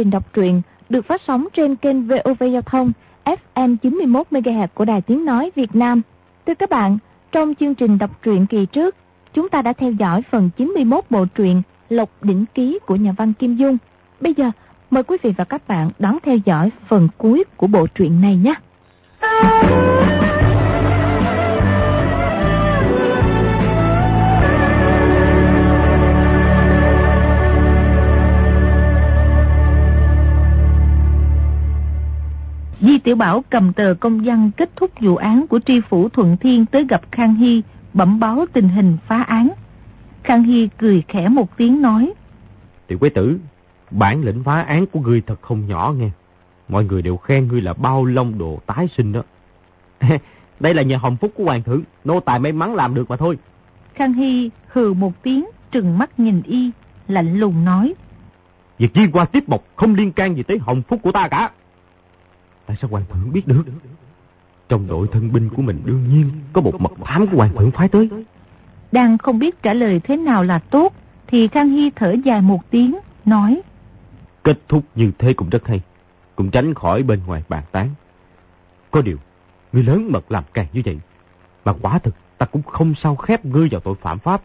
trình đọc truyện được phát sóng trên kênh VOV Giao thông FM 91 MHz của Đài Tiếng nói Việt Nam. Thưa các bạn, trong chương trình đọc truyện kỳ trước, chúng ta đã theo dõi phần 91 bộ truyện Lộc đỉnh ký của nhà văn Kim Dung. Bây giờ, mời quý vị và các bạn đón theo dõi phần cuối của bộ truyện này nhé. Di Tiểu Bảo cầm tờ công văn kết thúc vụ án của tri phủ Thuận Thiên tới gặp Khang Hy, bẩm báo tình hình phá án. Khang Hy cười khẽ một tiếng nói. Tiểu quế tử, bản lĩnh phá án của ngươi thật không nhỏ nghe. Mọi người đều khen ngươi là bao long đồ tái sinh đó. Đây là nhờ hồng phúc của hoàng thượng, nô tài may mắn làm được mà thôi. Khang Hy hừ một tiếng, trừng mắt nhìn y, lạnh lùng nói. Việc di qua tiếp mộc không liên can gì tới hồng phúc của ta cả. Tại sao hoàng thượng biết được? Trong đội thân binh của mình đương nhiên có một mật thám của hoàng thượng phái tới. Đang không biết trả lời thế nào là tốt, thì Khang Hy thở dài một tiếng, nói. Kết thúc như thế cũng rất hay, cũng tránh khỏi bên ngoài bàn tán. Có điều, người lớn mật làm càng như vậy, mà quả thực ta cũng không sao khép ngươi vào tội phạm pháp.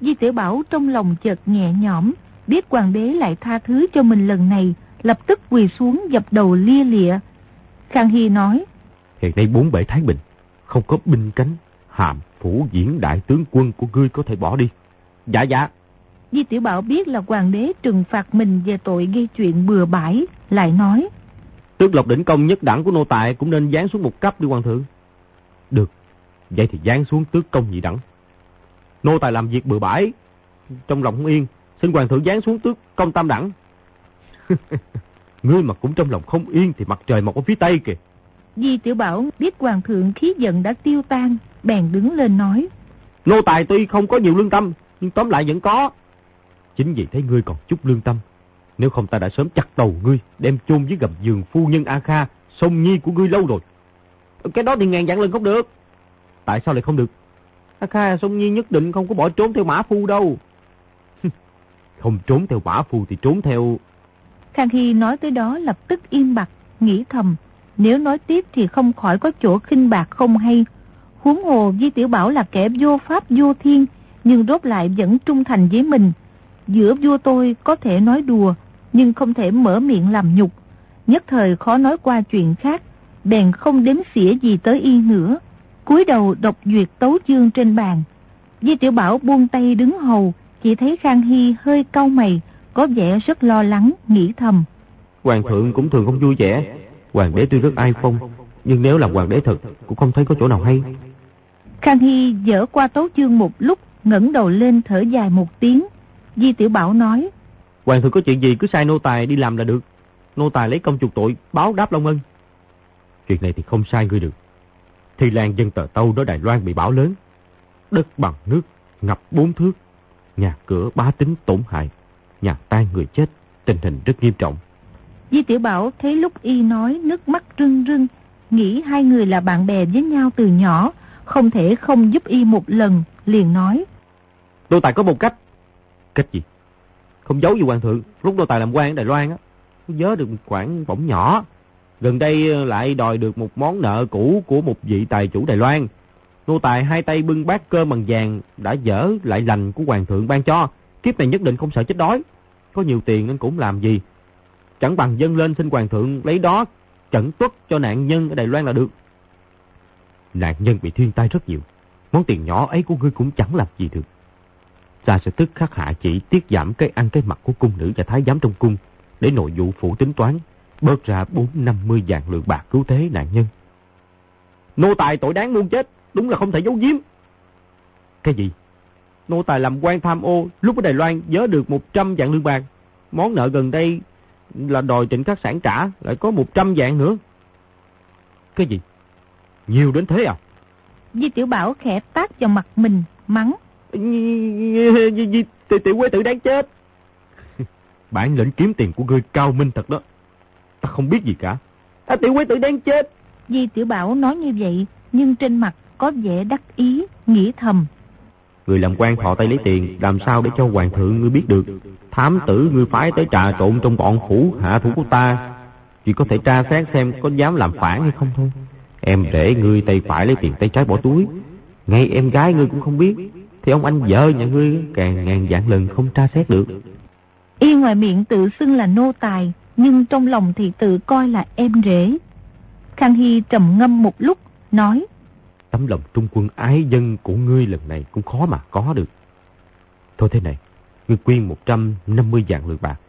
Di Tiểu Bảo trong lòng chợt nhẹ nhõm, biết hoàng đế lại tha thứ cho mình lần này, lập tức quỳ xuống dập đầu lia lịa. Khang Hy nói, Hiện nay bốn bể Thái Bình, không có binh cánh, hàm, phủ diễn đại tướng quân của ngươi có thể bỏ đi. Dạ dạ. Di Tiểu Bảo biết là hoàng đế trừng phạt mình về tội gây chuyện bừa bãi, lại nói. Tước lộc đỉnh công nhất đẳng của nô tài cũng nên giáng xuống một cấp đi hoàng thượng. Được, vậy thì giáng xuống tước công nhị đẳng. Nô tài làm việc bừa bãi, trong lòng không yên, xin hoàng thượng giáng xuống tước công tam đẳng. Ngươi mà cũng trong lòng không yên thì mặt trời mọc ở phía tây kìa. Di Tiểu Bảo biết hoàng thượng khí giận đã tiêu tan, bèn đứng lên nói. Nô tài tuy không có nhiều lương tâm, nhưng tóm lại vẫn có. Chính vì thấy ngươi còn chút lương tâm. Nếu không ta đã sớm chặt đầu ngươi, đem chôn dưới gầm giường phu nhân A Kha, sông nhi của ngươi lâu rồi. Cái đó thì ngàn vạn lần không được. Tại sao lại không được? A Kha sông nhi nhất định không có bỏ trốn theo mã phu đâu. không trốn theo mã phu thì trốn theo... Khang Hy nói tới đó lập tức im bặt, nghĩ thầm. Nếu nói tiếp thì không khỏi có chỗ khinh bạc không hay. Huống hồ Di Tiểu Bảo là kẻ vô pháp vô thiên, nhưng đốt lại vẫn trung thành với mình. Giữa vua tôi có thể nói đùa, nhưng không thể mở miệng làm nhục. Nhất thời khó nói qua chuyện khác, bèn không đếm xỉa gì tới y nữa. cúi đầu đọc duyệt tấu chương trên bàn. Di Tiểu Bảo buông tay đứng hầu, chỉ thấy Khang Hy hơi cau mày, có vẻ rất lo lắng, nghĩ thầm. Hoàng thượng cũng thường không vui vẻ, Hoàng đế tuy rất ai phong, nhưng nếu là hoàng đế thật, cũng không thấy có chỗ nào hay. Khang Hy dở qua tấu chương một lúc, ngẩng đầu lên thở dài một tiếng. Di Tiểu Bảo nói. Hoàng thượng có chuyện gì cứ sai nô tài đi làm là được. Nô tài lấy công chuộc tội, báo đáp Long Ân. Chuyện này thì không sai ngươi được. Thì làng dân tờ Tâu đó Đài Loan bị bão lớn. Đất bằng nước, ngập bốn thước. Nhà cửa bá tính tổn hại. Nhà tan người chết, tình hình rất nghiêm trọng. Di Tiểu Bảo thấy lúc y nói nước mắt rưng rưng, nghĩ hai người là bạn bè với nhau từ nhỏ, không thể không giúp y một lần, liền nói. Đô Tài có một cách. Cách gì? Không giấu gì hoàng thượng, lúc Đô Tài làm quan ở Đài Loan á, nhớ được một khoản bổng nhỏ. Gần đây lại đòi được một món nợ cũ của một vị tài chủ Đài Loan. Nô Tài hai tay bưng bát cơm bằng vàng đã dở lại lành của hoàng thượng ban cho. Kiếp này nhất định không sợ chết đói. Có nhiều tiền nên cũng làm gì Chẳng bằng dân lên xin hoàng thượng lấy đó trận tuất cho nạn nhân ở Đài Loan là được. Nạn nhân bị thiên tai rất nhiều. Món tiền nhỏ ấy của ngươi cũng chẳng làm gì được. Ta sẽ tức khắc hạ chỉ tiết giảm cái ăn cái mặt của cung nữ và thái giám trong cung để nội vụ phủ tính toán, bớt ra 450 vạn lượng bạc cứu thế nạn nhân. Nô tài tội đáng muôn chết, đúng là không thể giấu giếm. Cái gì? Nô tài làm quan tham ô, lúc ở Đài Loan nhớ được 100 vạn lương bạc. Món nợ gần đây là đòi trịnh khách sản trả, lại có 100 vạn nữa. Cái gì? Nhiều đến thế à? Di Tiểu Bảo khẽ tát vào mặt mình, mắng. Di Tiểu quế tử đáng chết. Bản lĩnh kiếm tiền của ngươi cao minh thật đó. Ta không biết gì cả. À, tiểu quế tử đáng chết. Di Tiểu Bảo nói như vậy, nhưng trên mặt có vẻ đắc ý, nghĩ thầm. Người làm quan thọ tay lấy tiền, làm sao để cho hoàng thượng ngươi biết được. Thám tử ngươi phái tới trà trộn trong bọn phủ hạ thủ của ta. Chỉ có thể tra xét xem có dám làm phản hay không thôi. Em để ngươi tay phải lấy tiền tay trái bỏ túi. Ngay em gái ngươi cũng không biết. Thì ông anh vợ nhà ngươi càng ngàn vạn lần không tra xét được. Y ngoài miệng tự xưng là nô tài, nhưng trong lòng thì tự coi là em rể. Khang Hy trầm ngâm một lúc, nói. Tấm lòng trung quân ái dân của ngươi lần này cũng khó mà có được. Thôi thế này, ngươi quyên 150 dạng lượng bạc,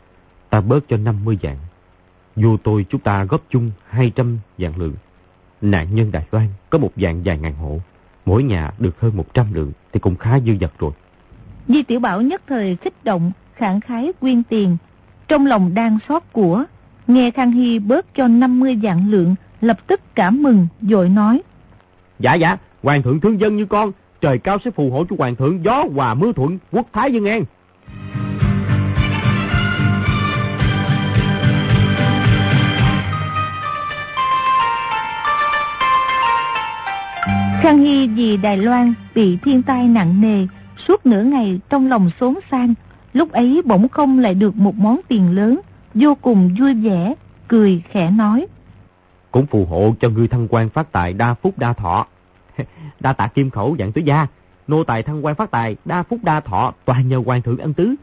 ta bớt cho 50 dạng. Dù tôi chúng ta góp chung 200 dạng lượng. Nạn nhân Đài Loan có một dạng vài ngàn hộ, mỗi nhà được hơn 100 lượng thì cũng khá dư dật rồi. Di Tiểu Bảo nhất thời kích động, khẳng khái quyên tiền, trong lòng đang xót của. Nghe Khang Hy bớt cho 50 dạng lượng, lập tức cảm mừng, dội nói. Dạ dạ, hoàng thượng thương dân như con, trời cao sẽ phù hộ cho hoàng thượng gió hòa mưa thuận, quốc thái dân an. Khang Hy vì Đài Loan bị thiên tai nặng nề, suốt nửa ngày trong lòng xốn sang, lúc ấy bỗng không lại được một món tiền lớn, vô cùng vui vẻ, cười khẽ nói. Cũng phù hộ cho ngươi thăng quan phát tài đa phúc đa thọ. đa tạ kim khẩu dạng tứ gia, nô tài thăng quan phát tài đa phúc đa thọ toàn nhờ hoàng thượng ân tứ.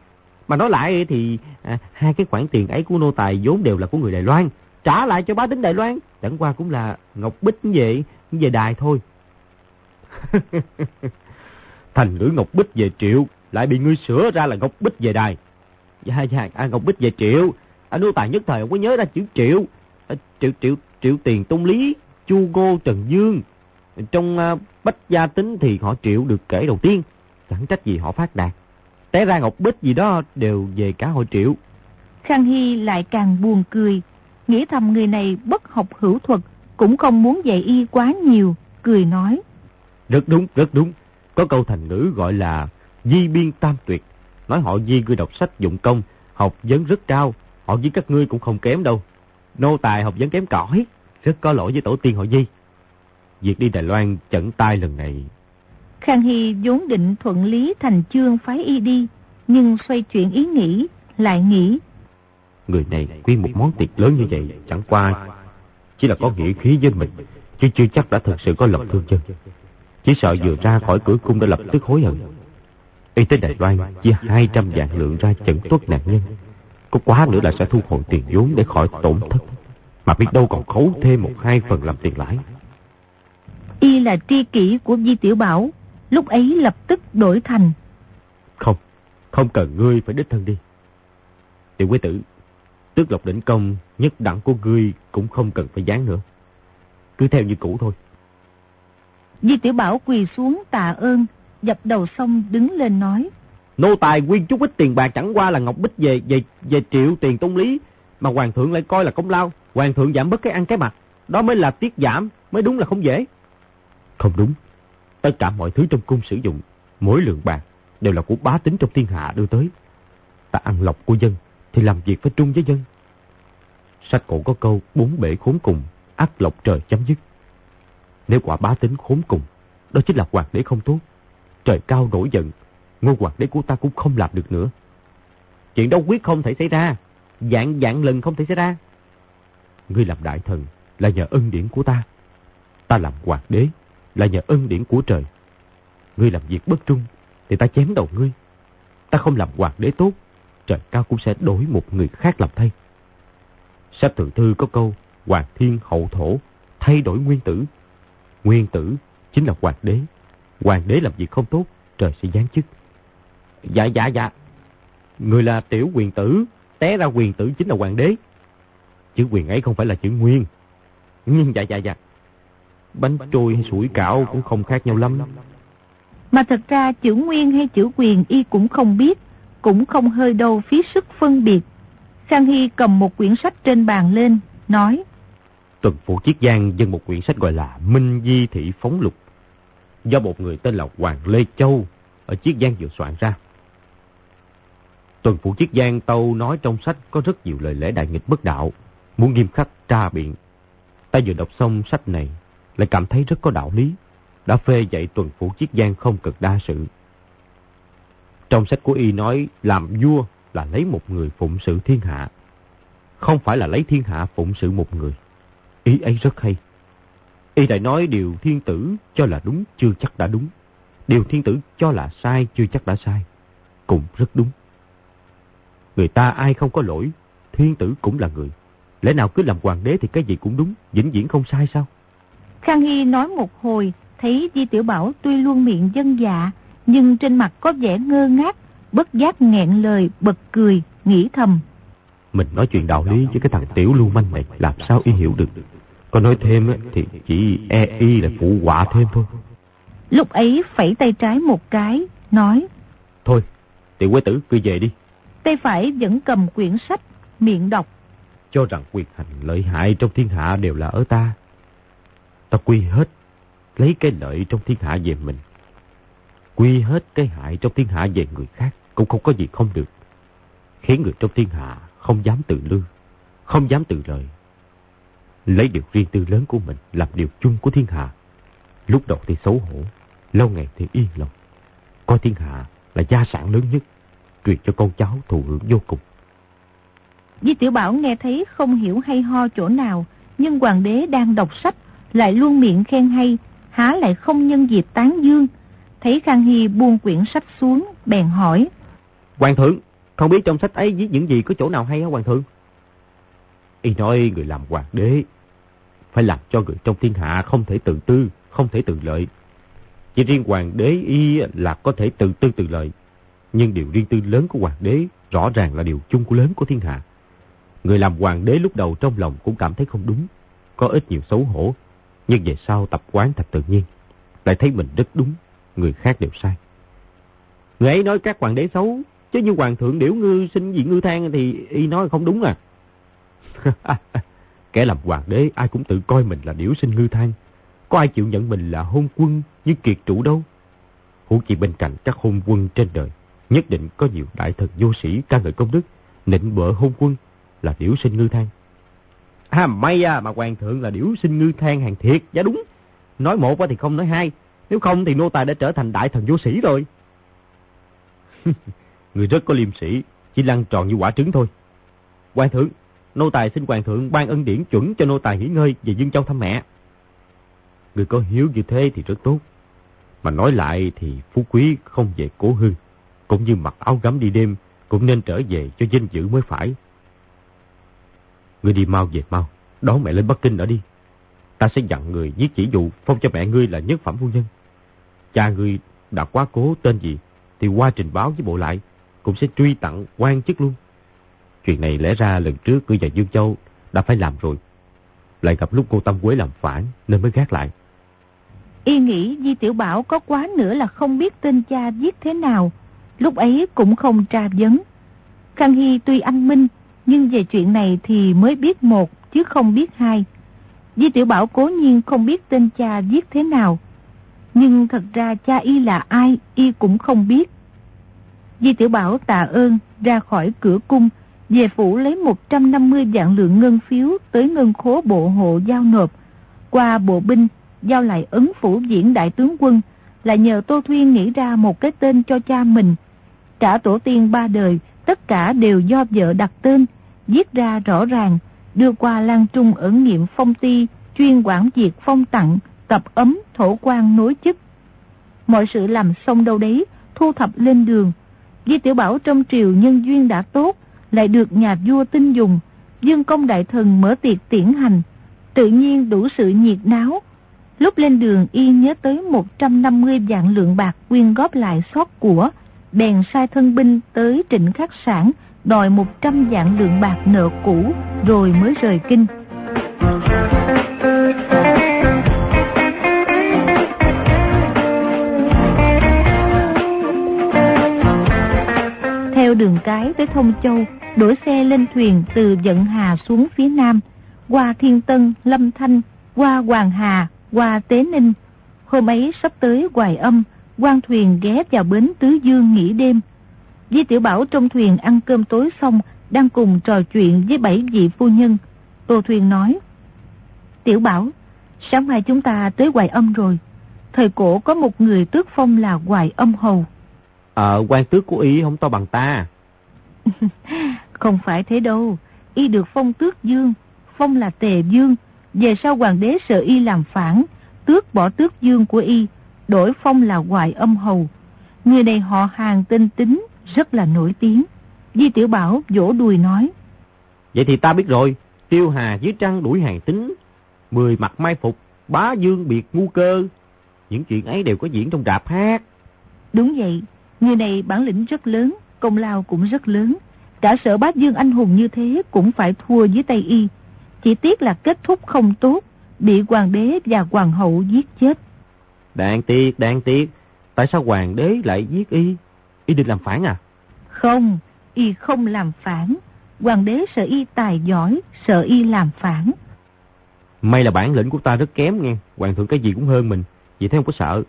Mà nói lại thì à, hai cái khoản tiền ấy của nô tài vốn đều là của người Đài Loan, trả lại cho bá tính Đài Loan, chẳng qua cũng là ngọc bích về về đài thôi. Thành ngữ ngọc bích về triệu, lại bị ngươi sửa ra là ngọc bích về đài. Dạ, dạ, à, ngọc bích về triệu, à, nô tài nhất thời không có nhớ ra chữ triệu. À, triệu, triệu, triệu tiền tung lý, chu ngô trần dương. Trong uh, bách gia tính thì họ triệu được kể đầu tiên, chẳng trách gì họ phát đạt. Té ra ngọc bích gì đó đều về cả hội triệu. Khang Hy lại càng buồn cười, nghĩ thầm người này bất học hữu thuật, cũng không muốn dạy y quá nhiều, cười nói. Rất đúng, rất đúng. Có câu thành ngữ gọi là di biên tam tuyệt. Nói họ di ngươi đọc sách dụng công, học vấn rất cao. Họ với các ngươi cũng không kém đâu. Nô tài học vấn kém cỏi, rất có lỗi với tổ tiên họ di. Việc đi Đài Loan chẩn tai lần này. Khang Hy vốn định thuận lý thành chương phái y đi, nhưng xoay chuyển ý nghĩ, lại nghĩ. Người này quyên một món tiệc lớn như vậy, chẳng qua chỉ là có nghĩa khí với mình, chứ chưa chắc đã thực sự có lòng thương chân. Chỉ sợ vừa ra khỏi cửa cung đã lập tức hối hận. Y tế Đài Loan chia 200 vạn lượng ra chẩn tuất nạn nhân. Có quá nữa là sẽ thu hồi tiền vốn để khỏi tổn thất. Mà biết đâu còn khấu thêm một hai phần làm tiền lãi. Y là tri kỷ của Di Tiểu Bảo. Lúc ấy lập tức đổi thành. Không, không cần ngươi phải đích thân đi. Tiểu quý tử, tước lộc đỉnh công nhất đẳng của ngươi cũng không cần phải dán nữa. Cứ theo như cũ thôi. Di Tiểu Bảo quỳ xuống tạ ơn, dập đầu xong đứng lên nói. Nô tài quyên chút ít tiền bạc chẳng qua là Ngọc Bích về về về triệu tiền tung lý, mà hoàng thượng lại coi là công lao, hoàng thượng giảm bớt cái ăn cái mặt, đó mới là tiết giảm, mới đúng là không dễ. Không đúng, tất cả mọi thứ trong cung sử dụng, mỗi lượng bạc đều là của bá tính trong thiên hạ đưa tới. Ta ăn lộc của dân thì làm việc phải trung với dân. Sách cổ có câu bốn bể khốn cùng, ác lộc trời chấm dứt. Nếu quả bá tính khốn cùng, đó chính là hoàng đế không tốt. Trời cao nổi giận, ngôi hoàng đế của ta cũng không làm được nữa. Chuyện đâu quyết không thể xảy ra, dạng dạng lần không thể xảy ra. Ngươi làm đại thần là nhờ ân điển của ta. Ta làm hoàng đế là nhờ ân điển của trời. Ngươi làm việc bất trung thì ta chém đầu ngươi. Ta không làm hoàng đế tốt, trời cao cũng sẽ đổi một người khác làm thay. Sách thượng thư có câu hoàng thiên hậu thổ, thay đổi nguyên tử. Nguyên tử chính là hoàng đế. Hoàng đế làm việc không tốt, trời sẽ giáng chức. Dạ, dạ, dạ. Người là tiểu quyền tử, té ra quyền tử chính là hoàng đế. Chữ quyền ấy không phải là chữ nguyên. Nhưng dạ, dạ, dạ. Bánh trôi hay sủi cảo cũng không khác nhau lắm. Mà thật ra chữ nguyên hay chữ quyền y cũng không biết, cũng không hơi đâu phí sức phân biệt. Khang Hy cầm một quyển sách trên bàn lên, nói. Tuần Phủ Chiết Giang dân một quyển sách gọi là Minh Di Thị Phóng Lục. Do một người tên là Hoàng Lê Châu ở Chiết Giang vừa soạn ra. Tuần Phủ Chiết Giang Tâu nói trong sách có rất nhiều lời lẽ đại nghịch bất đạo, muốn nghiêm khắc tra biện. Ta vừa đọc xong sách này, lại cảm thấy rất có đạo lý, đã phê dạy Tuần Phủ Chiết Giang không cực đa sự. Trong sách của y nói làm vua là lấy một người phụng sự thiên hạ. Không phải là lấy thiên hạ phụng sự một người. Ý ấy rất hay. Y đại nói điều thiên tử cho là đúng chưa chắc đã đúng. Điều thiên tử cho là sai chưa chắc đã sai. Cũng rất đúng. Người ta ai không có lỗi, thiên tử cũng là người. Lẽ nào cứ làm hoàng đế thì cái gì cũng đúng, vĩnh viễn không sai sao? Khang Hy nói một hồi, thấy Di Tiểu Bảo tuy luôn miệng dân dạ, nhưng trên mặt có vẻ ngơ ngác, bất giác nghẹn lời, bật cười, nghĩ thầm. Mình nói chuyện đạo lý với cái thằng tiểu lưu manh này, làm sao y hiểu được. Có nói thêm thì chỉ e y là phụ họa thêm thôi. Lúc ấy phẩy tay trái một cái, nói. Thôi, tiểu quế tử cứ về đi. Tay phải vẫn cầm quyển sách, miệng đọc. Cho rằng quyền hành lợi hại trong thiên hạ đều là ở ta. Ta quy hết, lấy cái lợi trong thiên hạ về mình. Quy hết cái hại trong thiên hạ về người khác, cũng không có gì không được. Khiến người trong thiên hạ không dám tự lưu, không dám tự lợi. Lấy điều riêng tư lớn của mình làm điều chung của thiên hạ. Lúc đầu thì xấu hổ, lâu ngày thì yên lòng. Coi thiên hạ là gia sản lớn nhất, truyền cho con cháu thụ hưởng vô cùng. Di Tiểu Bảo nghe thấy không hiểu hay ho chỗ nào, nhưng hoàng đế đang đọc sách, lại luôn miệng khen hay, há lại không nhân dịp tán dương. Thấy Khang Hy buông quyển sách xuống, bèn hỏi. Hoàng thượng, không biết trong sách ấy viết những gì có chỗ nào hay hả Hoàng thượng? Y nói người làm hoàng đế, phải làm cho người trong thiên hạ không thể tự tư, không thể tự lợi. Chỉ riêng hoàng đế y là có thể tự tư tự lợi, nhưng điều riêng tư lớn của hoàng đế rõ ràng là điều chung của lớn của thiên hạ. Người làm hoàng đế lúc đầu trong lòng cũng cảm thấy không đúng, có ít nhiều xấu hổ, nhưng về sau tập quán thật tự nhiên, lại thấy mình rất đúng, người khác đều sai. Người ấy nói các hoàng đế xấu, chứ như hoàng thượng điểu ngư sinh dị ngư thang thì y nói không đúng à. Kẻ làm hoàng đế ai cũng tự coi mình là điểu sinh ngư thang. Có ai chịu nhận mình là hôn quân như kiệt trụ đâu. Hữu chỉ bên cạnh các hôn quân trên đời, nhất định có nhiều đại thần vô sĩ ca ngợi công đức, nịnh bợ hôn quân là điểu sinh ngư thang. À may à, mà hoàng thượng là điểu sinh ngư thang hàng thiệt, giá đúng. Nói một thì không nói hai, nếu không thì nô tài đã trở thành đại thần vô sĩ rồi. Người rất có liêm sĩ, chỉ lăn tròn như quả trứng thôi. Hoàng thượng, nô tài xin hoàng thượng ban ân điển chuẩn cho nô tài nghỉ ngơi về Dương Châu thăm mẹ. Người có hiếu như thế thì rất tốt. Mà nói lại thì phú quý không về cố hương, cũng như mặc áo gấm đi đêm, cũng nên trở về cho dinh dữ mới phải. Người đi mau về mau, đón mẹ lên Bắc Kinh ở đi. Ta sẽ dặn người viết chỉ dụ phong cho mẹ ngươi là nhất phẩm phu nhân. Cha ngươi đã quá cố tên gì thì qua trình báo với bộ lại, cũng sẽ truy tặng quan chức luôn. Chuyện này lẽ ra lần trước ngươi và Dương Châu đã phải làm rồi. Lại gặp lúc cô Tâm Quế làm phản nên mới gác lại. Y nghĩ Di Tiểu Bảo có quá nữa là không biết tên cha viết thế nào. Lúc ấy cũng không tra vấn. Khang Hy tuy anh minh, nhưng về chuyện này thì mới biết một chứ không biết hai. Di Tiểu Bảo cố nhiên không biết tên cha viết thế nào. Nhưng thật ra cha y là ai y cũng không biết. Di Tiểu Bảo tạ ơn ra khỏi cửa cung, về phủ lấy 150 vạn lượng ngân phiếu tới ngân khố bộ hộ giao nộp. Qua bộ binh, giao lại ấn phủ diễn đại tướng quân, là nhờ Tô Thuyên nghĩ ra một cái tên cho cha mình. Cả tổ tiên ba đời, tất cả đều do vợ đặt tên, viết ra rõ ràng, đưa qua Lan Trung ở nghiệm phong ti, chuyên quản việc phong tặng, tập ấm, thổ quan nối chức. Mọi sự làm xong đâu đấy, thu thập lên đường. Di Tiểu Bảo trong triều nhân duyên đã tốt, lại được nhà vua tin dùng, dương công đại thần mở tiệc tiễn hành, tự nhiên đủ sự nhiệt náo. Lúc lên đường y nhớ tới 150 vạn lượng bạc quyên góp lại sót của, bèn sai thân binh tới trịnh khắc sản, đòi 100 vạn lượng bạc nợ cũ, rồi mới rời kinh. Theo đường cái tới Thông Châu, đổi xe lên thuyền từ Dận Hà xuống phía Nam, qua Thiên Tân, Lâm Thanh, qua Hoàng Hà, qua Tế Ninh. Hôm ấy sắp tới Hoài Âm, quan thuyền ghé vào bến Tứ Dương nghỉ đêm. Di Tiểu Bảo trong thuyền ăn cơm tối xong, đang cùng trò chuyện với bảy vị phu nhân. Tô Thuyền nói, Tiểu Bảo, sáng mai chúng ta tới Hoài Âm rồi. Thời cổ có một người tước phong là Hoài Âm Hầu. Ờ, quan tước của y không to bằng ta. không phải thế đâu. Y được phong tước dương, phong là tề dương. Về sau hoàng đế sợ y làm phản, tước bỏ tước dương của y, đổi phong là hoài âm hầu. Người này họ hàng tên tính, rất là nổi tiếng. Di Tiểu Bảo vỗ đùi nói. Vậy thì ta biết rồi, tiêu hà dưới trăng đuổi hàng tính, mười mặt mai phục, bá dương biệt ngu cơ. Những chuyện ấy đều có diễn trong rạp hát. Đúng vậy, người này bản lĩnh rất lớn, công lao cũng rất lớn. Cả sở bá dương anh hùng như thế cũng phải thua dưới tay y. Chỉ tiếc là kết thúc không tốt, bị hoàng đế và hoàng hậu giết chết. Đáng tiếc, đáng tiếc. Tại sao hoàng đế lại giết y? Y định làm phản à? Không, y không làm phản. Hoàng đế sợ y tài giỏi, sợ y làm phản. May là bản lĩnh của ta rất kém nghe. Hoàng thượng cái gì cũng hơn mình. Vì thế không có sợ.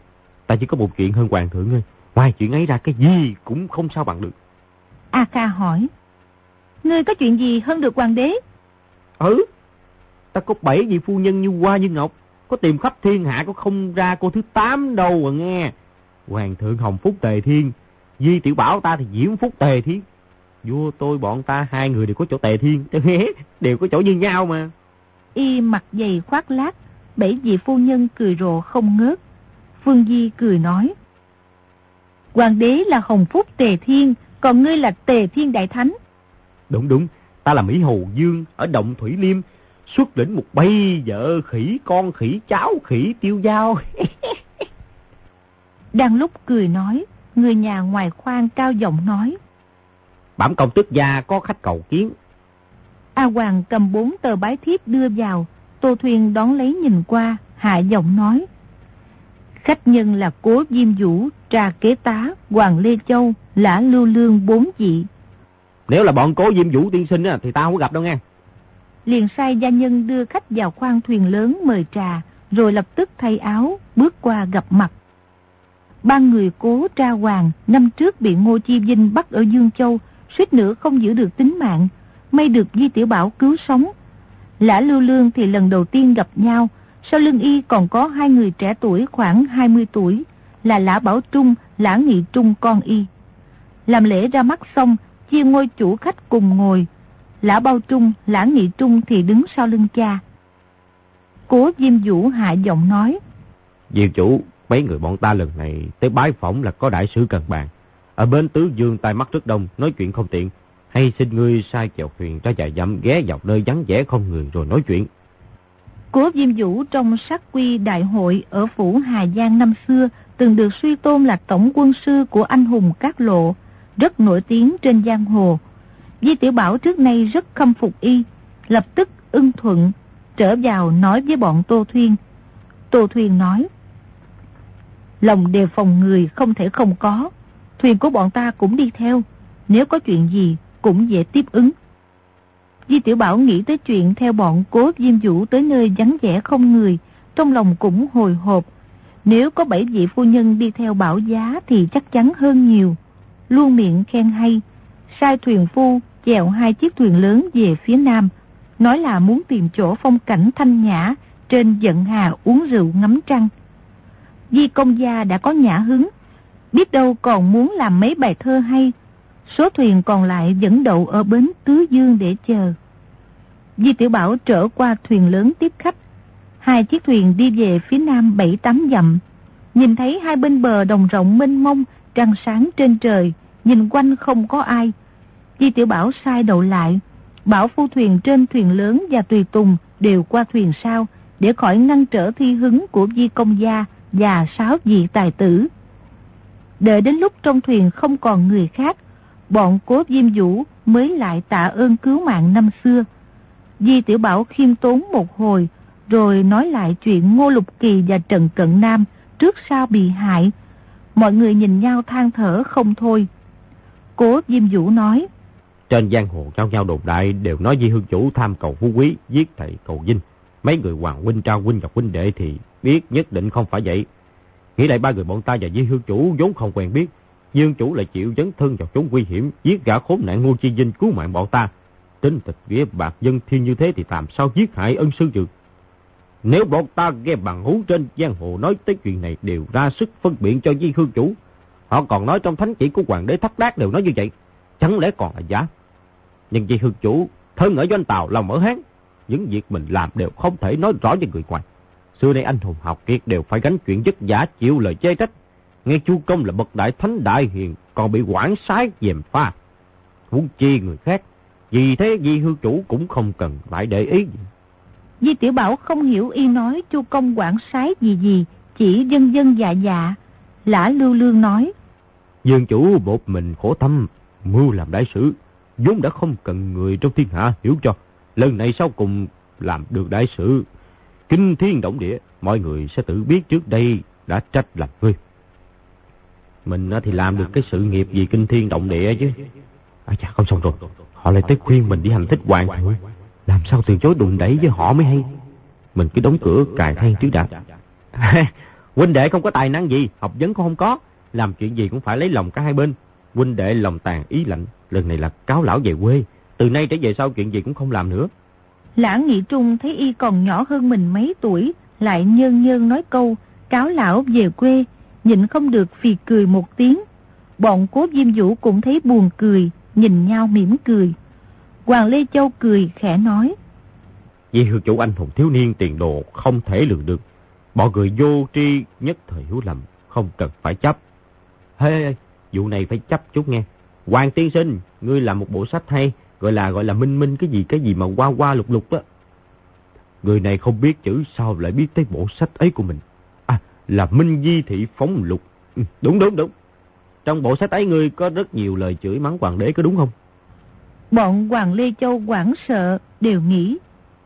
Ta chỉ có một chuyện hơn hoàng thượng thôi. Ngoài chuyện ấy ra cái gì cũng không sao bằng được. A Kha hỏi. Ngươi có chuyện gì hơn được hoàng đế? Ừ. Ta có bảy vị phu nhân như hoa như ngọc. Có tìm khắp thiên hạ có không ra cô thứ tám đâu à nghe. Hoàng thượng Hồng Phúc Tề Thiên. Di tiểu bảo ta thì Diễm Phúc Tề Thiên. Vua tôi bọn ta hai người đều có chỗ Tề Thiên. đều có chỗ như nhau mà. Y mặt dày khoác lác. Bảy vị phu nhân cười rộ không ngớt. Phương Di cười nói. Hoàng đế là Hồng Phúc Tề Thiên, còn ngươi là Tề Thiên Đại Thánh. Đúng đúng, ta là Mỹ Hồ Dương ở Động Thủy Liêm, xuất lĩnh một bay vợ khỉ con khỉ cháu khỉ tiêu giao. Đang lúc cười nói, người nhà ngoài khoang cao giọng nói. Bẩm công tước gia có khách cầu kiến. A Hoàng cầm bốn tờ bái thiếp đưa vào, Tô Thuyền đón lấy nhìn qua, hạ giọng nói. Khách nhân là Cố Diêm Vũ, Trà Kế Tá, Hoàng Lê Châu, Lã Lưu Lương bốn vị. Nếu là bọn Cố Diêm Vũ tiên sinh thì tao không gặp đâu nghe. Liền sai gia nhân đưa khách vào khoang thuyền lớn mời trà, rồi lập tức thay áo, bước qua gặp mặt. Ba người cố tra hoàng, năm trước bị Ngô Chi Vinh bắt ở Dương Châu, suýt nữa không giữ được tính mạng, may được Di Tiểu Bảo cứu sống. Lã Lưu Lương thì lần đầu tiên gặp nhau, sau lưng y còn có hai người trẻ tuổi khoảng 20 tuổi, là Lã Bảo Trung, Lã Nghị Trung con y. Làm lễ ra mắt xong, chia ngôi chủ khách cùng ngồi. Lã Bao Trung, Lã Nghị Trung thì đứng sau lưng cha. Cố Diêm Vũ hạ giọng nói. Diệu chủ, mấy người bọn ta lần này tới bái phỏng là có đại sứ cần bàn. Ở bên tứ dương tai mắt rất đông, nói chuyện không tiện. Hay xin ngươi sai chèo thuyền ra dài dặm ghé dọc nơi vắng vẻ không người rồi nói chuyện. Cố Diêm Vũ trong sát quy đại hội ở phủ Hà Giang năm xưa từng được suy tôn là tổng quân sư của anh hùng Cát Lộ, rất nổi tiếng trên giang hồ. Di Tiểu Bảo trước nay rất khâm phục y, lập tức ưng thuận, trở vào nói với bọn Tô Thuyên. Tô Thuyên nói, Lòng đề phòng người không thể không có, thuyền của bọn ta cũng đi theo, nếu có chuyện gì cũng dễ tiếp ứng. Di Tiểu Bảo nghĩ tới chuyện theo bọn cố Diêm Vũ tới nơi vắng vẻ không người, trong lòng cũng hồi hộp. Nếu có bảy vị phu nhân đi theo bảo giá thì chắc chắn hơn nhiều. Luôn miệng khen hay, sai thuyền phu chèo hai chiếc thuyền lớn về phía nam, nói là muốn tìm chỗ phong cảnh thanh nhã trên giận hà uống rượu ngắm trăng. Di công gia đã có nhã hứng, biết đâu còn muốn làm mấy bài thơ hay, số thuyền còn lại dẫn đậu ở bến Tứ Dương để chờ. Di Tiểu Bảo trở qua thuyền lớn tiếp khách, hai chiếc thuyền đi về phía nam bảy tám dặm, nhìn thấy hai bên bờ đồng rộng mênh mông, trăng sáng trên trời, nhìn quanh không có ai. Di Tiểu Bảo sai đầu lại, bảo phu thuyền trên thuyền lớn và tùy tùng đều qua thuyền sau, để khỏi ngăn trở thi hứng của Di Công Gia và sáu vị tài tử. Đợi đến lúc trong thuyền không còn người khác, bọn cố Diêm Vũ mới lại tạ ơn cứu mạng năm xưa. Di Tiểu Bảo khiêm tốn một hồi, rồi nói lại chuyện Ngô Lục Kỳ và Trần Cận Nam trước sau bị hại. Mọi người nhìn nhau than thở không thôi. Cố Diêm Vũ nói, trên giang hồ cao nhau đồn đại đều nói Di Hương Chủ tham cầu phú quý, giết thầy cầu dinh. Mấy người hoàng huynh trao huynh và huynh đệ thì biết nhất định không phải vậy. Nghĩ lại ba người bọn ta và Di Hương Chủ vốn không quen biết. Dương Chủ lại chịu dấn thân vào chốn nguy hiểm, giết gã khốn nạn Ngô Chi Vinh cứu mạng bọn ta. Tính tịch nghĩa bạc dân thiên như thế thì làm sao giết hại ân sư dược. Nếu bọn ta nghe bằng hú trên giang hồ nói tới chuyện này đều ra sức phân biện cho Di Hương Chủ, Họ còn nói trong thánh chỉ của hoàng đế thất đát đều nói như vậy. Chẳng lẽ còn là giả? Nhưng vì hương chủ thân ở doanh tàu lòng ở hán. Những việc mình làm đều không thể nói rõ với người ngoài. Xưa nay anh hùng học kiệt đều phải gánh chuyện vất giả chịu lời chê trách. Nghe chu công là bậc đại thánh đại hiền còn bị quản sái dèm pha. Muốn chi người khác. Vì thế Di hương chủ cũng không cần phải để ý gì. Di Tiểu Bảo không hiểu y nói chu công quản sái gì gì, chỉ dân dân dạ dạ. Lã Lưu Lương nói. Dương chủ một mình khổ tâm, mưu làm đại sử, vốn đã không cần người trong thiên hạ hiểu cho. Lần này sau cùng làm được đại sự kinh thiên động địa, mọi người sẽ tự biết trước đây đã trách làm ngươi. Mình thì làm được cái sự nghiệp gì kinh thiên động địa chứ. À chà, không xong rồi. Họ lại tới khuyên mình đi hành thích hoàng thượng. Làm sao từ chối đụng đẩy với họ mới hay. Mình cứ đóng cửa cài than trước đã. huynh đệ không có tài năng gì, học vấn cũng không có. Làm chuyện gì cũng phải lấy lòng cả hai bên. Huynh đệ lòng tàn ý lạnh. Lần này là cáo lão về quê. Từ nay trở về sau chuyện gì cũng không làm nữa. Lã Nghị Trung thấy y còn nhỏ hơn mình mấy tuổi, lại nhơn nhơn nói câu, cáo lão về quê, nhịn không được phì cười một tiếng. Bọn cố Diêm Vũ cũng thấy buồn cười, nhìn nhau mỉm cười. Hoàng Lê Châu cười khẽ nói. Vì hư chủ anh hùng thiếu niên tiền đồ không thể lường được. Bọn người vô tri nhất thời hiểu lầm, không cần phải chấp. Hê, hey, vụ này phải chấp chút nghe. Hoàng tiên sinh, ngươi làm một bộ sách hay, gọi là gọi là minh minh cái gì cái gì mà qua qua lục lục á. Người này không biết chữ sao lại biết tới bộ sách ấy của mình. À, là Minh Di Thị Phóng Lục. Ừ, đúng đúng đúng. Trong bộ sách ấy ngươi có rất nhiều lời chửi mắng hoàng đế có đúng không? Bọn Hoàng Lê Châu quảng sợ đều nghĩ.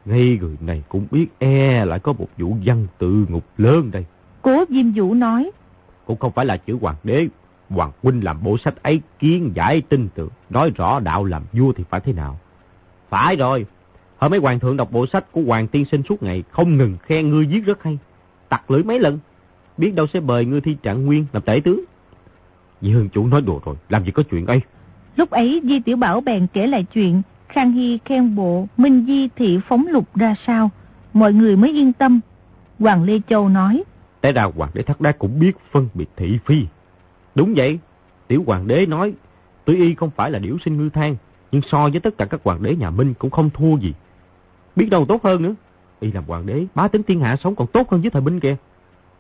Ngay người này cũng biết e lại có một vụ văn tự ngục lớn đây. Cố Diêm Vũ nói. Cũng không phải là chữ hoàng đế. Hoàng huynh làm bộ sách ấy kiến giải tin tưởng. Nói rõ đạo làm vua thì phải thế nào. Phải rồi. Hôm mấy hoàng thượng đọc bộ sách của hoàng tiên sinh suốt ngày. Không ngừng khen ngươi viết rất hay. Tặc lưỡi mấy lần. Biết đâu sẽ bời ngươi thi trạng nguyên làm tể tướng. Dì Hương chủ nói đùa rồi. Làm gì có chuyện ấy. Lúc ấy Di Tiểu Bảo bèn kể lại chuyện Khang Hy khen bộ Minh Di thị phóng lục ra sao, mọi người mới yên tâm. Hoàng Lê Châu nói, Té ra hoàng đế thất đá cũng biết phân biệt thị phi. Đúng vậy, tiểu hoàng đế nói, tuy y không phải là điểu sinh ngư thang, nhưng so với tất cả các hoàng đế nhà Minh cũng không thua gì. Biết đâu tốt hơn nữa. Y làm hoàng đế, bá tính thiên hạ sống còn tốt hơn với thời binh kìa.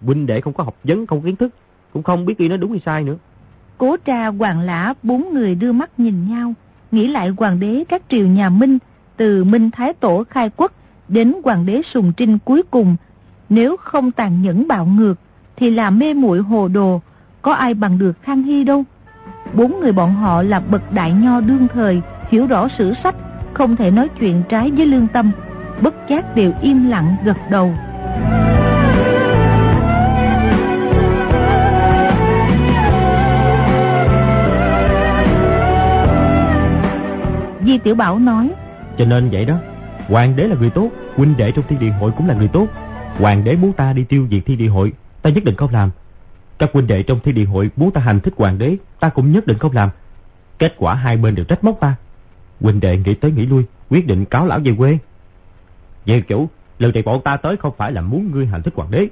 Binh đệ không có học vấn, không có kiến thức, cũng không biết y nói đúng hay sai nữa. Cố trà hoàng lã bốn người đưa mắt nhìn nhau, nghĩ lại hoàng đế các triều nhà Minh, từ Minh Thái Tổ khai quốc đến hoàng đế Sùng Trinh cuối cùng, nếu không tàn nhẫn bạo ngược, thì là mê muội hồ đồ, có ai bằng được Khang Hy đâu. Bốn người bọn họ là bậc đại nho đương thời, hiểu rõ sử sách, không thể nói chuyện trái với lương tâm, bất giác đều im lặng gật đầu. Di Tiểu Bảo nói Cho nên vậy đó Hoàng đế là người tốt Huynh đệ trong thiên địa hội cũng là người tốt Hoàng đế muốn ta đi tiêu diệt thiên địa hội Ta nhất định không làm các huynh đệ trong thiên địa hội muốn ta hành thích hoàng đế Ta cũng nhất định không làm. Kết quả hai bên đều trách móc ta. Huynh đệ nghĩ tới nghĩ lui Quyết định cáo lão về quê. Về chủ Lần này bọn ta tới không phải là muốn ngươi hành thích hoàng đế.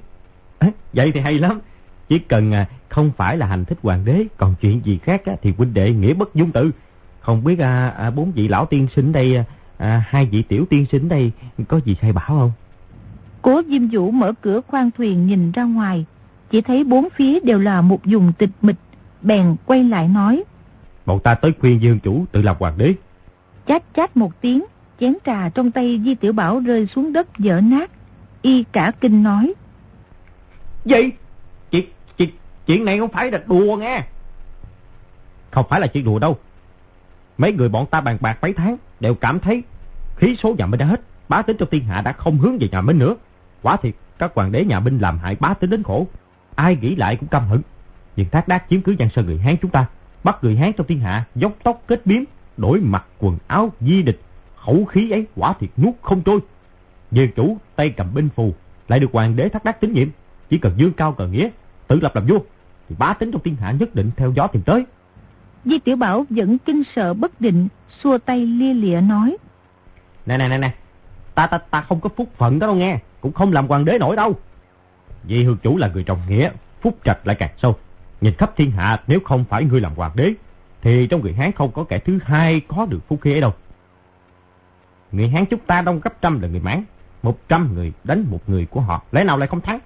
À, Vậy thì hay lắm. Chỉ cần à, không phải là hành thích hoàng đế Còn chuyện gì khác á, thì huynh đệ nghĩa bất dung tự. Không biết à, à, bốn vị lão tiên sinh đây, à, à, hai vị tiểu tiên sinh đây có gì sai bảo không? Cố Diêm Vũ mở cửa khoang thuyền nhìn ra ngoài, chỉ thấy bốn phía đều là một vùng tịch mịch, bèn quay lại nói. Bọn ta tới khuyên dương chủ tự làm hoàng đế. Chát chát một tiếng, chén trà trong tay Di Tiểu Bảo rơi xuống đất dở nát. Y cả kinh nói. Gì? Chuyện, chuyện, chuyện này không phải là đùa nghe. Không phải là chuyện đùa đâu. Mấy người bọn ta bàn bạc mấy tháng đều cảm thấy khí số nhà Minh đã hết. Bá tính trong thiên hạ đã không hướng về nhà Minh nữa. Quả thiệt, các hoàng đế nhà Minh làm hại bá tính đến khổ. Ai nghĩ lại cũng căm hận. Nhưng thác đác chiếm cứ giang sơn người Hán chúng ta. Bắt người Hán trong thiên hạ, dốc tóc kết biếm, đổi mặt quần áo di địch. Khẩu khí ấy quả thiệt nuốt không trôi. Về chủ tay cầm binh phù, lại được hoàng đế thác đác tín nhiệm. Chỉ cần dương cao cờ nghĩa, tự lập làm vua, thì bá tính trong thiên hạ nhất định theo gió tìm tới. Di Tiểu Bảo vẫn kinh sợ bất định, xua tay lia lịa nói. Nè nè nè nè, ta ta ta không có phúc phận đó đâu nghe, cũng không làm hoàng đế nổi đâu. Vị hương chủ là người trọng nghĩa, phúc trạch lại càng sâu. Nhìn khắp thiên hạ nếu không phải ngươi làm hoàng đế, thì trong người Hán không có kẻ thứ hai có được phúc khí ấy đâu. Người Hán chúng ta đông gấp trăm là người Mãn, một trăm người đánh một người của họ, lẽ nào lại không thắng?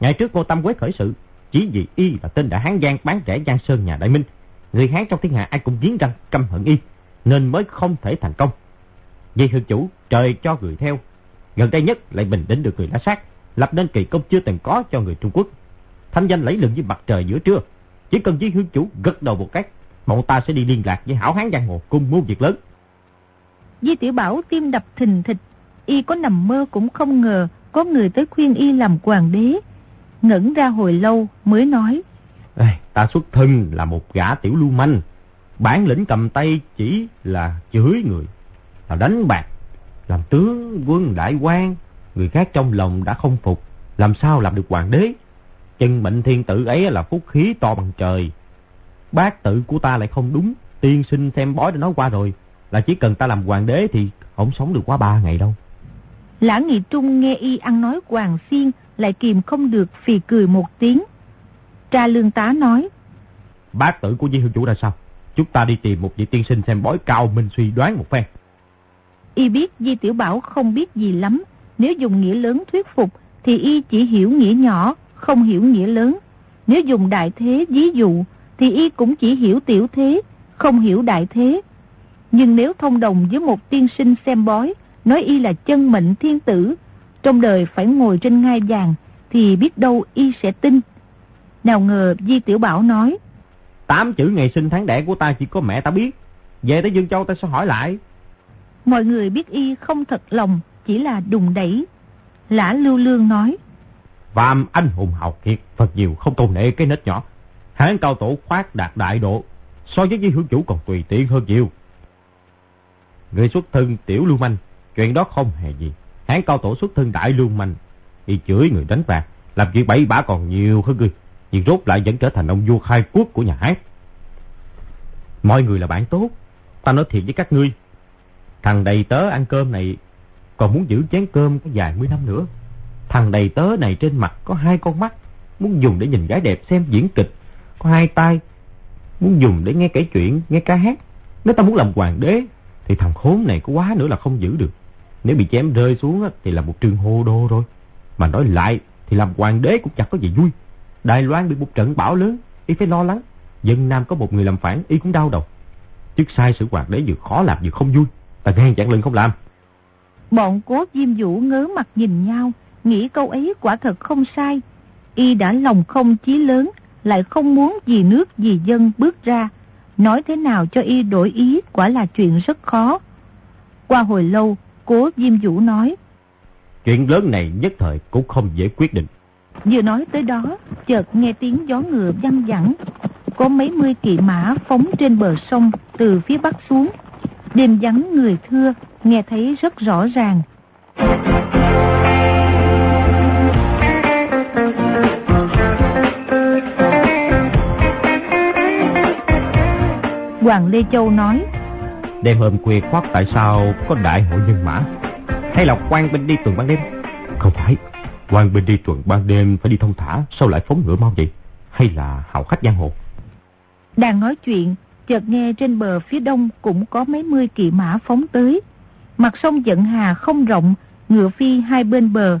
Ngày trước cô Tâm Quế khởi sự, chỉ vì y là tên đã Hán Giang bán rẻ Giang Sơn nhà Đại Minh. Người Hán trong thiên hạ ai cũng giếng răng căm hận y, nên mới không thể thành công. Vì hương chủ, trời cho người theo. Gần đây nhất lại bình định được người lá sát, lập nên kỳ công chưa từng có cho người Trung Quốc. Thanh danh lấy lừng như mặt trời giữa trưa. Chỉ cần với hương chủ gật đầu một cách, bọn ta sẽ đi liên lạc với hảo hán giang hồ cùng mua việc lớn. Di Tiểu Bảo tim đập thình thịch, y có nằm mơ cũng không ngờ có người tới khuyên y làm hoàng đế. Ngẩn ra hồi lâu mới nói. Ê, ta xuất thân là một gã tiểu lưu manh. Bản lĩnh cầm tay chỉ là chửi người, là đánh bạc, làm tướng quân đại quan. Người khác trong lòng đã không phục, làm sao làm được hoàng đế. Chân mệnh thiên tử ấy là phúc khí to bằng trời. Bác tự của ta lại không đúng, tiên sinh xem bói đã nói qua rồi. Là chỉ cần ta làm hoàng đế thì không sống được quá ba ngày đâu. Lã Nghị Trung nghe y ăn nói hoàng xiên, lại kìm không được phì cười một tiếng. Tra lương tá nói. Bác tử của Di Hương Chủ ra sao? Chúng ta đi tìm một vị tiên sinh xem bói cao minh suy đoán một phen. Y biết Di Tiểu Bảo không biết gì lắm. Nếu dùng nghĩa lớn thuyết phục, thì y chỉ hiểu nghĩa nhỏ, không hiểu nghĩa lớn. Nếu dùng đại thế ví dụ, thì y cũng chỉ hiểu tiểu thế, không hiểu đại thế. Nhưng nếu thông đồng với một tiên sinh xem bói, nói y là chân mệnh thiên tử, trong đời phải ngồi trên ngai vàng, thì biết đâu y sẽ tin. Nào ngờ Di Tiểu Bảo nói, Tám chữ ngày sinh tháng đẻ của ta chỉ có mẹ ta biết, về tới Dương Châu ta sẽ hỏi lại. Mọi người biết y không thật lòng, chỉ là đùng đẩy. Lã Lưu Lương nói, Phạm anh hùng hào kiệt, Phật nhiều không tôn nệ cái nết nhỏ. Hán cao tổ khoát đạt đại độ, so với với hưởng chủ còn tùy tiện hơn nhiều. Người xuất thân tiểu lưu manh, chuyện đó không hề gì. Hán cao tổ xuất thân đại lưu manh, đi chửi người đánh bạc, làm chuyện bậy bả còn nhiều hơn người. Nhưng rốt lại vẫn trở thành ông vua khai quốc của nhà Hán. Mọi người là bạn tốt, ta nói thiệt với các ngươi. Thằng đầy tớ ăn cơm này còn muốn giữ chén cơm có vài mươi năm nữa. Thằng đầy tớ này trên mặt có hai con mắt, muốn dùng để nhìn gái đẹp xem diễn kịch. Có hai tay, muốn dùng để nghe kể chuyện, nghe ca hát. Nếu ta muốn làm hoàng đế, thì thằng khốn này có quá nữa là không giữ được. Nếu bị chém rơi xuống thì là một trường hô đô rồi. Mà nói lại thì làm hoàng đế cũng chẳng có gì vui. Đài Loan bị một trận bão lớn, y phải lo lắng. Dân Nam có một người làm phản, y cũng đau đầu. Chức sai sự hoàng đế vừa khó làm vừa không vui. Ta ngang chẳng lưng không làm. Bọn cố Diêm Vũ ngớ mặt nhìn nhau, nghĩ câu ấy quả thật không sai. Y đã lòng không chí lớn, lại không muốn vì nước vì dân bước ra. Nói thế nào cho y đổi ý quả là chuyện rất khó. Qua hồi lâu, cố Diêm Vũ nói. Chuyện lớn này nhất thời cũng không dễ quyết định. Vừa nói tới đó, chợt nghe tiếng gió ngựa văng vẳng. Có mấy mươi kỵ mã phóng trên bờ sông từ phía bắc xuống. Đêm vắng người thưa, nghe thấy rất rõ ràng. Hoàng Lê Châu nói Đêm hôm khuya khoát tại sao có đại hội nhân mã? Hay là quan binh đi tuần ban đêm? Không phải quan binh đi tuần ban đêm phải đi thông thả Sao lại phóng ngựa mau vậy? Hay là hào khách giang hồ? Đang nói chuyện Chợt nghe trên bờ phía đông cũng có mấy mươi kỵ mã phóng tới Mặt sông Dận hà không rộng Ngựa phi hai bên bờ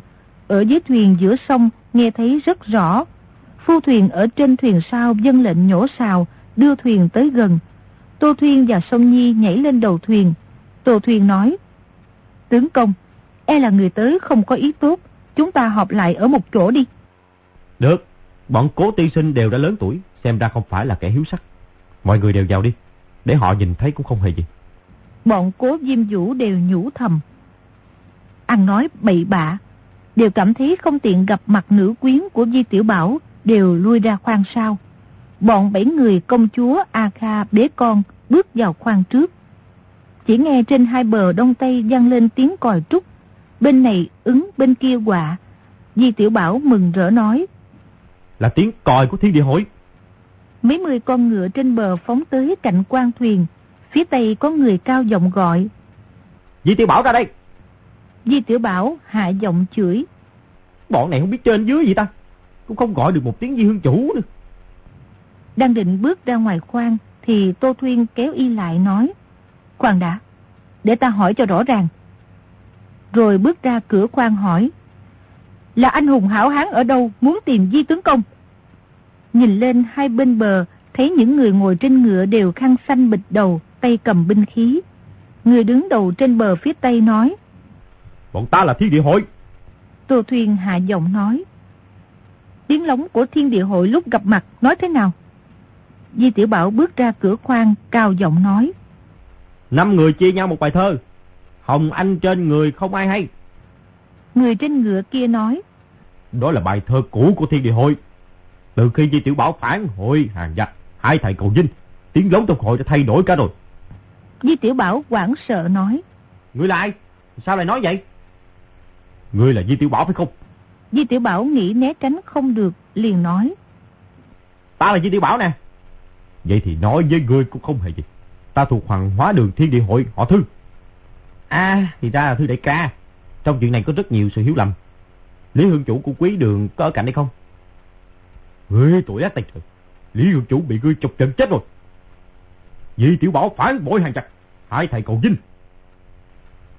Ở dưới thuyền giữa sông nghe thấy rất rõ Phu thuyền ở trên thuyền sau dân lệnh nhổ xào Đưa thuyền tới gần Tô Thuyên và Sông Nhi nhảy lên đầu thuyền. Tô Thuyên nói, Tướng công, e là người tới không có ý tốt, chúng ta họp lại ở một chỗ đi. Được, bọn cố tiên sinh đều đã lớn tuổi, xem ra không phải là kẻ hiếu sắc. Mọi người đều vào đi, để họ nhìn thấy cũng không hề gì. Bọn cố Diêm Vũ đều nhủ thầm. Ăn nói bậy bạ, đều cảm thấy không tiện gặp mặt nữ quyến của Di Tiểu Bảo, đều lui ra khoang sau bọn bảy người công chúa A Kha bế con bước vào khoang trước. Chỉ nghe trên hai bờ đông tây vang lên tiếng còi trúc, bên này ứng bên kia quạ. Di Tiểu Bảo mừng rỡ nói. Là tiếng còi của thiên địa hội. Mấy mươi con ngựa trên bờ phóng tới cạnh quan thuyền, phía tây có người cao giọng gọi. Di Tiểu Bảo ra đây. Di Tiểu Bảo hạ giọng chửi. Bọn này không biết trên dưới gì ta, cũng không gọi được một tiếng Di Hương Chủ nữa. Đang định bước ra ngoài khoang thì Tô Thuyên kéo y lại nói. Khoan đã, để ta hỏi cho rõ ràng. Rồi bước ra cửa khoang hỏi. Là anh hùng hảo hán ở đâu muốn tìm di tướng công? Nhìn lên hai bên bờ, thấy những người ngồi trên ngựa đều khăn xanh bịch đầu, tay cầm binh khí. Người đứng đầu trên bờ phía tây nói. Bọn ta là thiên địa hội. Tô Thuyên hạ giọng nói. Tiếng lóng của thiên địa hội lúc gặp mặt nói thế nào? Di Tiểu Bảo bước ra cửa khoang, cao giọng nói. Năm người chia nhau một bài thơ. Hồng Anh trên người không ai hay. Người trên ngựa kia nói. Đó là bài thơ cũ của thiên địa hội. Từ khi Di Tiểu Bảo phản hội hàng giặc, hai thầy cầu dinh, tiếng lóng trong hội đã thay đổi cả rồi. Di Tiểu Bảo quảng sợ nói. Người là ai? Sao lại nói vậy? Ngươi là Di Tiểu Bảo phải không? Di Tiểu Bảo nghĩ né tránh không được, liền nói. Ta là Di Tiểu Bảo nè. Vậy thì nói với ngươi cũng không hề gì. Ta thuộc Hoàng Hóa Đường Thiên Địa Hội họ Thư. À, thì ra là Thư đại ca. Trong chuyện này có rất nhiều sự hiểu lầm. Lý Hương Chủ của quý đường có ở cạnh đây không? Ngươi tội ác tay trời. Lý Hương Chủ bị ngươi chọc trận chết rồi. Di Tiểu Bảo phản bội hàng chặt. Hai thầy cầu dinh.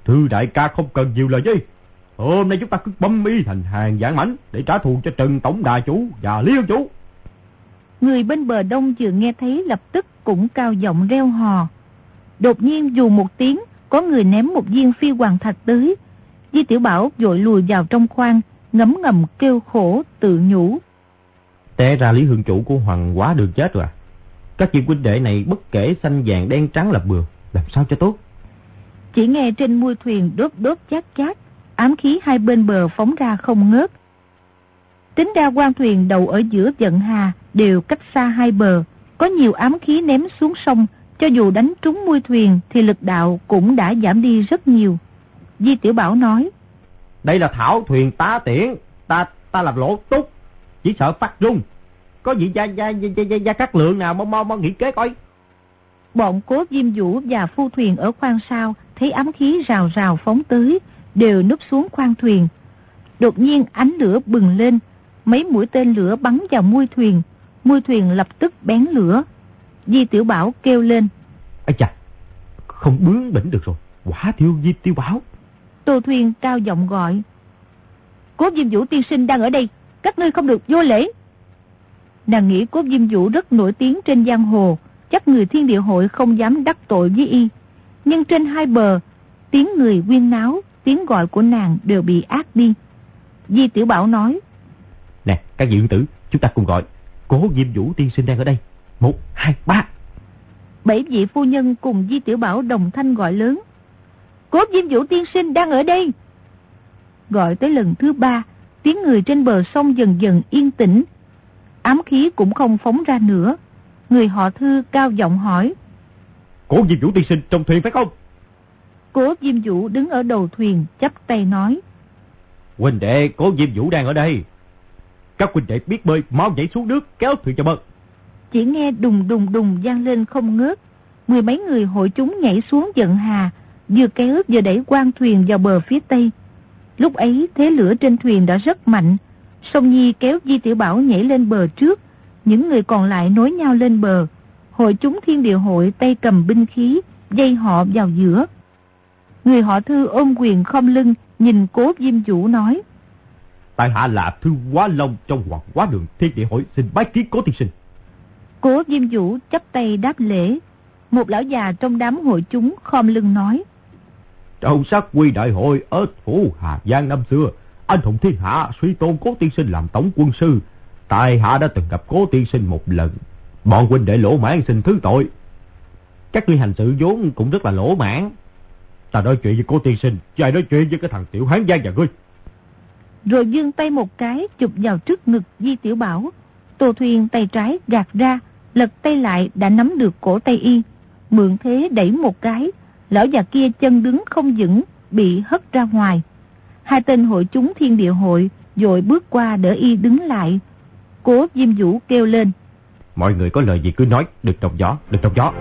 Thư đại ca không cần nhiều lời với. Hôm nay chúng ta cứ bấm y thành hàng giảng mảnh để trả thù cho Trần Tổng Đà Chủ và Lý Hương Chủ. Người bên bờ đông vừa nghe thấy lập tức cũng cao giọng reo hò. Đột nhiên dù một tiếng, có người ném một viên phi hoàng thạch tới. Di Tiểu Bảo vội lùi vào trong khoang, ngấm ngầm kêu khổ tự nhủ. Té ra Lý Hương Chủ của Hoàng quá được chết rồi à. Các vị huynh đệ này bất kể xanh vàng đen trắng là bừa, làm sao cho tốt. Chỉ nghe trên mui thuyền đốt đốt chát chát, ám khí hai bên bờ phóng ra không ngớt. Tính ra quan thuyền đầu ở giữa giận hà đều cách xa hai bờ, có nhiều ám khí ném xuống sông, cho dù đánh trúng mui thuyền thì lực đạo cũng đã giảm đi rất nhiều. Di Tiểu Bảo nói, Đây là thảo thuyền tá tiễn, ta ta làm lỗ túc, chỉ sợ phát rung. Có gì gia gia gia gia, gia, gia các lượng nào mau mau mau nghĩ kế coi. Bọn cố diêm vũ và phu thuyền ở khoang sau thấy ám khí rào rào phóng tới, đều núp xuống khoang thuyền. Đột nhiên ánh lửa bừng lên, mấy mũi tên lửa bắn vào mui thuyền, mui thuyền lập tức bén lửa. Di Tiểu Bảo kêu lên. Ây chà, không bướng bỉnh được rồi, quả thiêu Di Tiểu Bảo. Tô Thuyền cao giọng gọi. Cố Diêm Vũ tiên sinh đang ở đây, các ngươi không được vô lễ. Nàng nghĩ Cố Diêm Vũ rất nổi tiếng trên giang hồ, chắc người thiên địa hội không dám đắc tội với y. Nhưng trên hai bờ, tiếng người quyên náo, tiếng gọi của nàng đều bị ác đi. Di Tiểu Bảo nói. Nè, các vị tử, chúng ta cùng gọi. Cố Diêm Vũ tiên sinh đang ở đây. Một, hai, ba. Bảy vị phu nhân cùng Di Tiểu Bảo đồng thanh gọi lớn. Cố Diêm Vũ tiên sinh đang ở đây. Gọi tới lần thứ ba, tiếng người trên bờ sông dần dần yên tĩnh. Ám khí cũng không phóng ra nữa. Người họ thư cao giọng hỏi. Cố Diêm Vũ tiên sinh trong thuyền phải không? Cố Diêm Vũ đứng ở đầu thuyền chắp tay nói. Huynh đệ, Cố Diêm Vũ đang ở đây. Các huynh đệ biết bơi, mau nhảy xuống nước, kéo thuyền cho bờ. Chỉ nghe đùng đùng đùng vang lên không ngớt. Mười mấy người hội chúng nhảy xuống giận hà, vừa kéo vừa đẩy quan thuyền vào bờ phía tây. Lúc ấy thế lửa trên thuyền đã rất mạnh. Sông Nhi kéo Di Tiểu Bảo nhảy lên bờ trước, những người còn lại nối nhau lên bờ. Hội chúng thiên địa hội tay cầm binh khí, dây họ vào giữa. Người họ thư ôm quyền không lưng, nhìn cố Diêm Vũ nói. Tại hạ là Thư Quá Long trong Hoàng Quá Đường Thiên Địa Hội xin bái kiến cố tiên sinh. Cố Diêm Vũ chắp tay đáp lễ. Một lão già trong đám hội chúng khom lưng nói. Trong sát quy đại hội ở phủ Hà Giang năm xưa, anh hùng thiên hạ suy tôn cố tiên sinh làm tổng quân sư. tài hạ đã từng gặp cố tiên sinh một lần. Bọn huynh đệ lỗ mãn xin thứ tội. Các ngươi hành sự vốn cũng rất là lỗ mãn. Ta nói chuyện với cố tiên sinh, chứ ai nói chuyện với cái thằng tiểu hán giang và ngươi. Rồi dương tay một cái chụp vào trước ngực Di Tiểu Bảo. Tô Thuyền tay trái gạt ra, lật tay lại đã nắm được cổ tay y. Mượn thế đẩy một cái, lão già kia chân đứng không vững, bị hất ra ngoài. Hai tên hội chúng thiên địa hội dội bước qua đỡ y đứng lại. Cố Diêm Vũ kêu lên. Mọi người có lời gì cứ nói, đừng trong gió, đừng trong gió.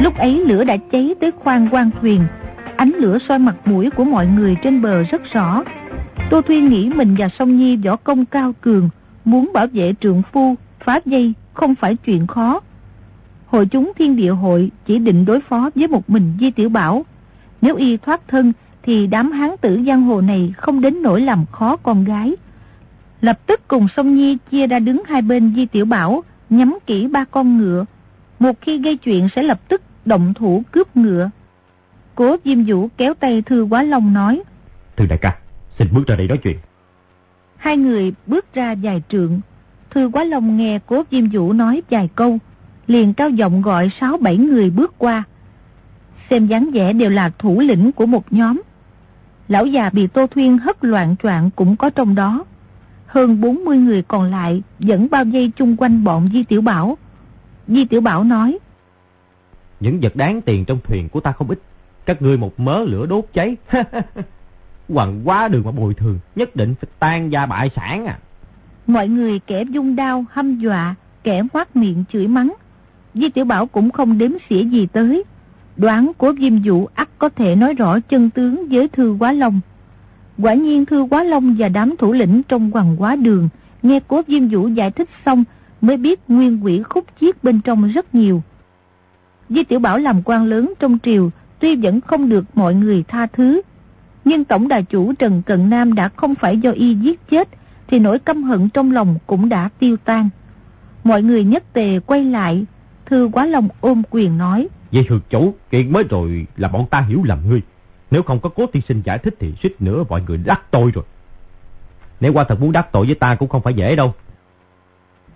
Lúc ấy lửa đã cháy tới khoang quan thuyền. Ánh lửa soi mặt mũi của mọi người trên bờ rất rõ. Tô Thuyên nghĩ mình và Song Nhi võ công cao cường, muốn bảo vệ trượng phu, phá dây không phải chuyện khó. Hội chúng thiên địa hội chỉ định đối phó với một mình Di Tiểu Bảo. Nếu y thoát thân thì đám hán tử giang hồ này không đến nỗi làm khó con gái. Lập tức cùng Song Nhi chia ra đứng hai bên Di Tiểu Bảo, nhắm kỹ ba con ngựa. Một khi gây chuyện sẽ lập tức động thủ cướp ngựa. Cố Diêm Vũ kéo tay Thư Quá Long nói. Thư đại ca, xin bước ra đây nói chuyện. Hai người bước ra dài trượng. Thư Quá Long nghe Cố Diêm Vũ nói vài câu, liền cao giọng gọi sáu bảy người bước qua. Xem dáng vẻ đều là thủ lĩnh của một nhóm. Lão già bị Tô Thuyên hất loạn troạn cũng có trong đó. Hơn 40 người còn lại vẫn bao dây chung quanh bọn Di Tiểu Bảo. Di Tiểu Bảo nói. Những vật đáng tiền trong thuyền của ta không ít. Các ngươi một mớ lửa đốt cháy. Hoàng quá đường mà bồi thường. Nhất định phải tan gia bại sản à. Mọi người kẻ dung đao hâm dọa. Kẻ hoát miệng chửi mắng. Di Tiểu Bảo cũng không đếm xỉa gì tới. Đoán của Diêm Vũ ắt có thể nói rõ chân tướng với Thư Quá Long. Quả nhiên Thư Quá Long và đám thủ lĩnh trong hoàng quá đường, nghe cố Diêm Vũ giải thích xong, mới biết nguyên quỷ khúc chiết bên trong rất nhiều. Di Tiểu Bảo làm quan lớn trong triều, tuy vẫn không được mọi người tha thứ. Nhưng Tổng đà chủ Trần Cận Nam đã không phải do y giết chết thì nỗi căm hận trong lòng cũng đã tiêu tan. Mọi người nhất tề quay lại, Thư Quá Long ôm quyền nói. Vậy hược chủ, kiện mới rồi là bọn ta hiểu lầm ngươi. Nếu không có cố tiên sinh giải thích thì suýt nữa mọi người đắc tội rồi. Nếu qua thật muốn đắc tội với ta cũng không phải dễ đâu.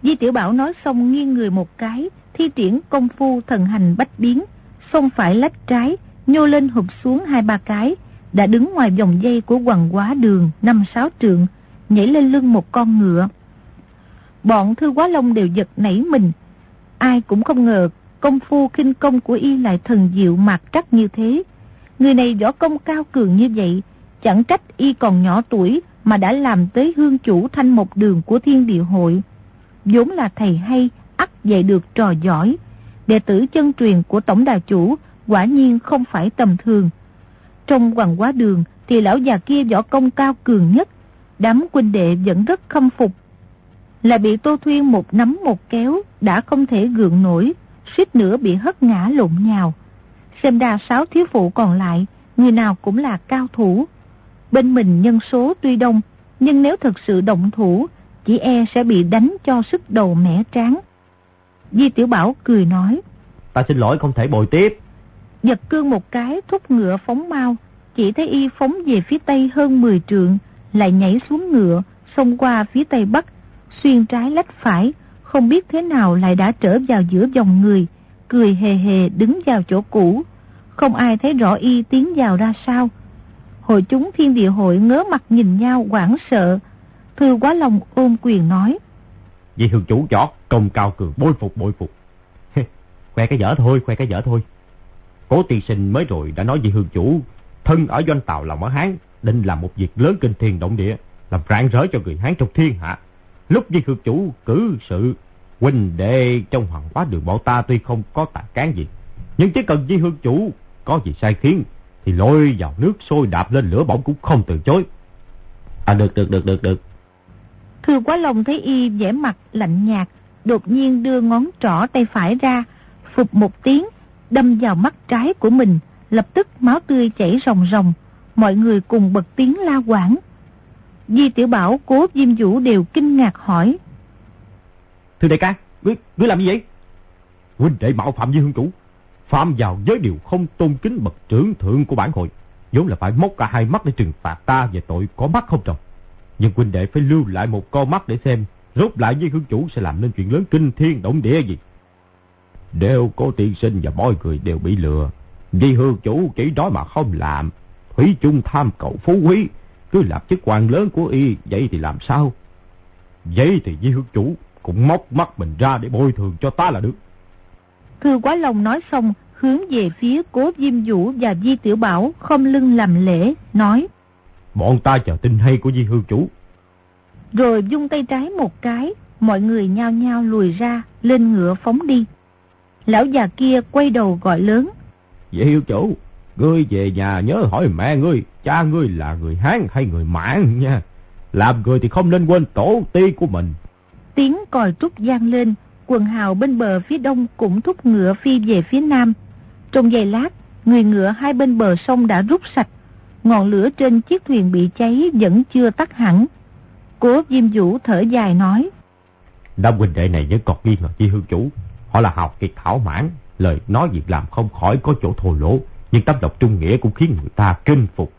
Di Tiểu Bảo nói xong nghiêng người một cái, thi triển công phu thần hành bách biến, xông phải lách trái, nhô lên hụp xuống hai ba cái, đã đứng ngoài vòng dây của hoàng quá đường năm sáu trượng, nhảy lên lưng một con ngựa. Bọn thư quá long đều giật nảy mình, ai cũng không ngờ công phu kinh công của y lại thần diệu mạc trắc như thế. Người này võ công cao cường như vậy, chẳng trách y còn nhỏ tuổi mà đã làm tới hương chủ thanh một đường của thiên địa hội. vốn là thầy hay, ắt dạy được trò giỏi. Đệ tử chân truyền của tổng đà chủ quả nhiên không phải tầm thường. Trong hoàng quá đường thì lão già kia võ công cao cường nhất, đám huynh đệ vẫn rất khâm phục. Là bị Tô Thuyên một nắm một kéo đã không thể gượng nổi, suýt nữa bị hất ngã lộn nhào. Xem ra sáu thiếu phụ còn lại, người nào cũng là cao thủ. Bên mình nhân số tuy đông, nhưng nếu thật sự động thủ, chỉ e sẽ bị đánh cho sức đầu mẻ tráng. Di Tiểu Bảo cười nói. Ta xin lỗi không thể bồi tiếp. Giật cương một cái thúc ngựa phóng mau, chỉ thấy y phóng về phía tây hơn 10 trượng, lại nhảy xuống ngựa, xông qua phía tây bắc, xuyên trái lách phải, không biết thế nào lại đã trở vào giữa dòng người, cười hề hề đứng vào chỗ cũ. Không ai thấy rõ y tiến vào ra sao. Hội chúng thiên địa hội ngớ mặt nhìn nhau quảng sợ. Thư quá lòng ôm quyền nói. Vì hương chủ chó công cao cường bôi phục bôi phục. khoe cái dở thôi, khoe cái dở thôi. Cố tiên sinh mới rồi đã nói với hương chủ, thân ở doanh tàu lòng ở Hán, định làm một việc lớn kinh thiên động địa, làm rạng rỡ cho người Hán trong thiên hạ. Lúc với hương chủ cử sự huynh đệ trong hoàng quá đường bọn ta tuy không có tài cán gì, nhưng chỉ cần di hương chủ có gì sai khiến thì lôi vào nước sôi đạp lên lửa bỏng cũng không từ chối. À được được được được được. Thư quá lòng thấy y vẻ mặt lạnh nhạt, đột nhiên đưa ngón trỏ tay phải ra, phục một tiếng, đâm vào mắt trái của mình, lập tức máu tươi chảy ròng ròng, mọi người cùng bật tiếng la quảng. Di Tiểu Bảo, Cố Diêm Vũ đều kinh ngạc hỏi. Thưa đại ca, ngươi, ngươi làm gì vậy? Huynh đệ mạo phạm với hương chủ, phạm vào giới điều không tôn kính bậc trưởng thượng của bản hội, vốn là phải móc cả hai mắt để trừng phạt ta về tội có mắt không trồng. Nhưng huynh đệ phải lưu lại một con mắt để xem rốt lại với hương chủ sẽ làm nên chuyện lớn kinh thiên động địa gì. Đều có tiên sinh và mọi người đều bị lừa. Vì hương chủ chỉ nói mà không làm. Thủy chung tham cầu phú quý. Cứ làm chức quan lớn của y. Vậy thì làm sao? Vậy thì với hương chủ cũng móc mắt mình ra để bồi thường cho ta là được. Thư Quá Long nói xong, hướng về phía cố Diêm Vũ và Di Tiểu Bảo không lưng làm lễ, nói. Bọn ta chờ tin hay của Di Hương Chủ. Rồi dung tay trái một cái, mọi người nhao nhao lùi ra, lên ngựa phóng đi. Lão già kia quay đầu gọi lớn. Di Hương Chủ, Ngươi về nhà nhớ hỏi mẹ ngươi, cha ngươi là người Hán hay người Mãn nha. Làm người thì không nên quên tổ tiên của mình. Tiếng còi trúc gian lên, quần hào bên bờ phía đông cũng thúc ngựa phi về phía nam. Trong giây lát, người ngựa hai bên bờ sông đã rút sạch. Ngọn lửa trên chiếc thuyền bị cháy vẫn chưa tắt hẳn. Cố Diêm Vũ thở dài nói. Đám huynh đệ này vẫn còn nghi ngờ chi hương chủ. Họ là học kiệt thảo mãn, lời nói việc làm không khỏi có chỗ thô lỗ. Nhưng tấm độc trung nghĩa cũng khiến người ta kinh phục.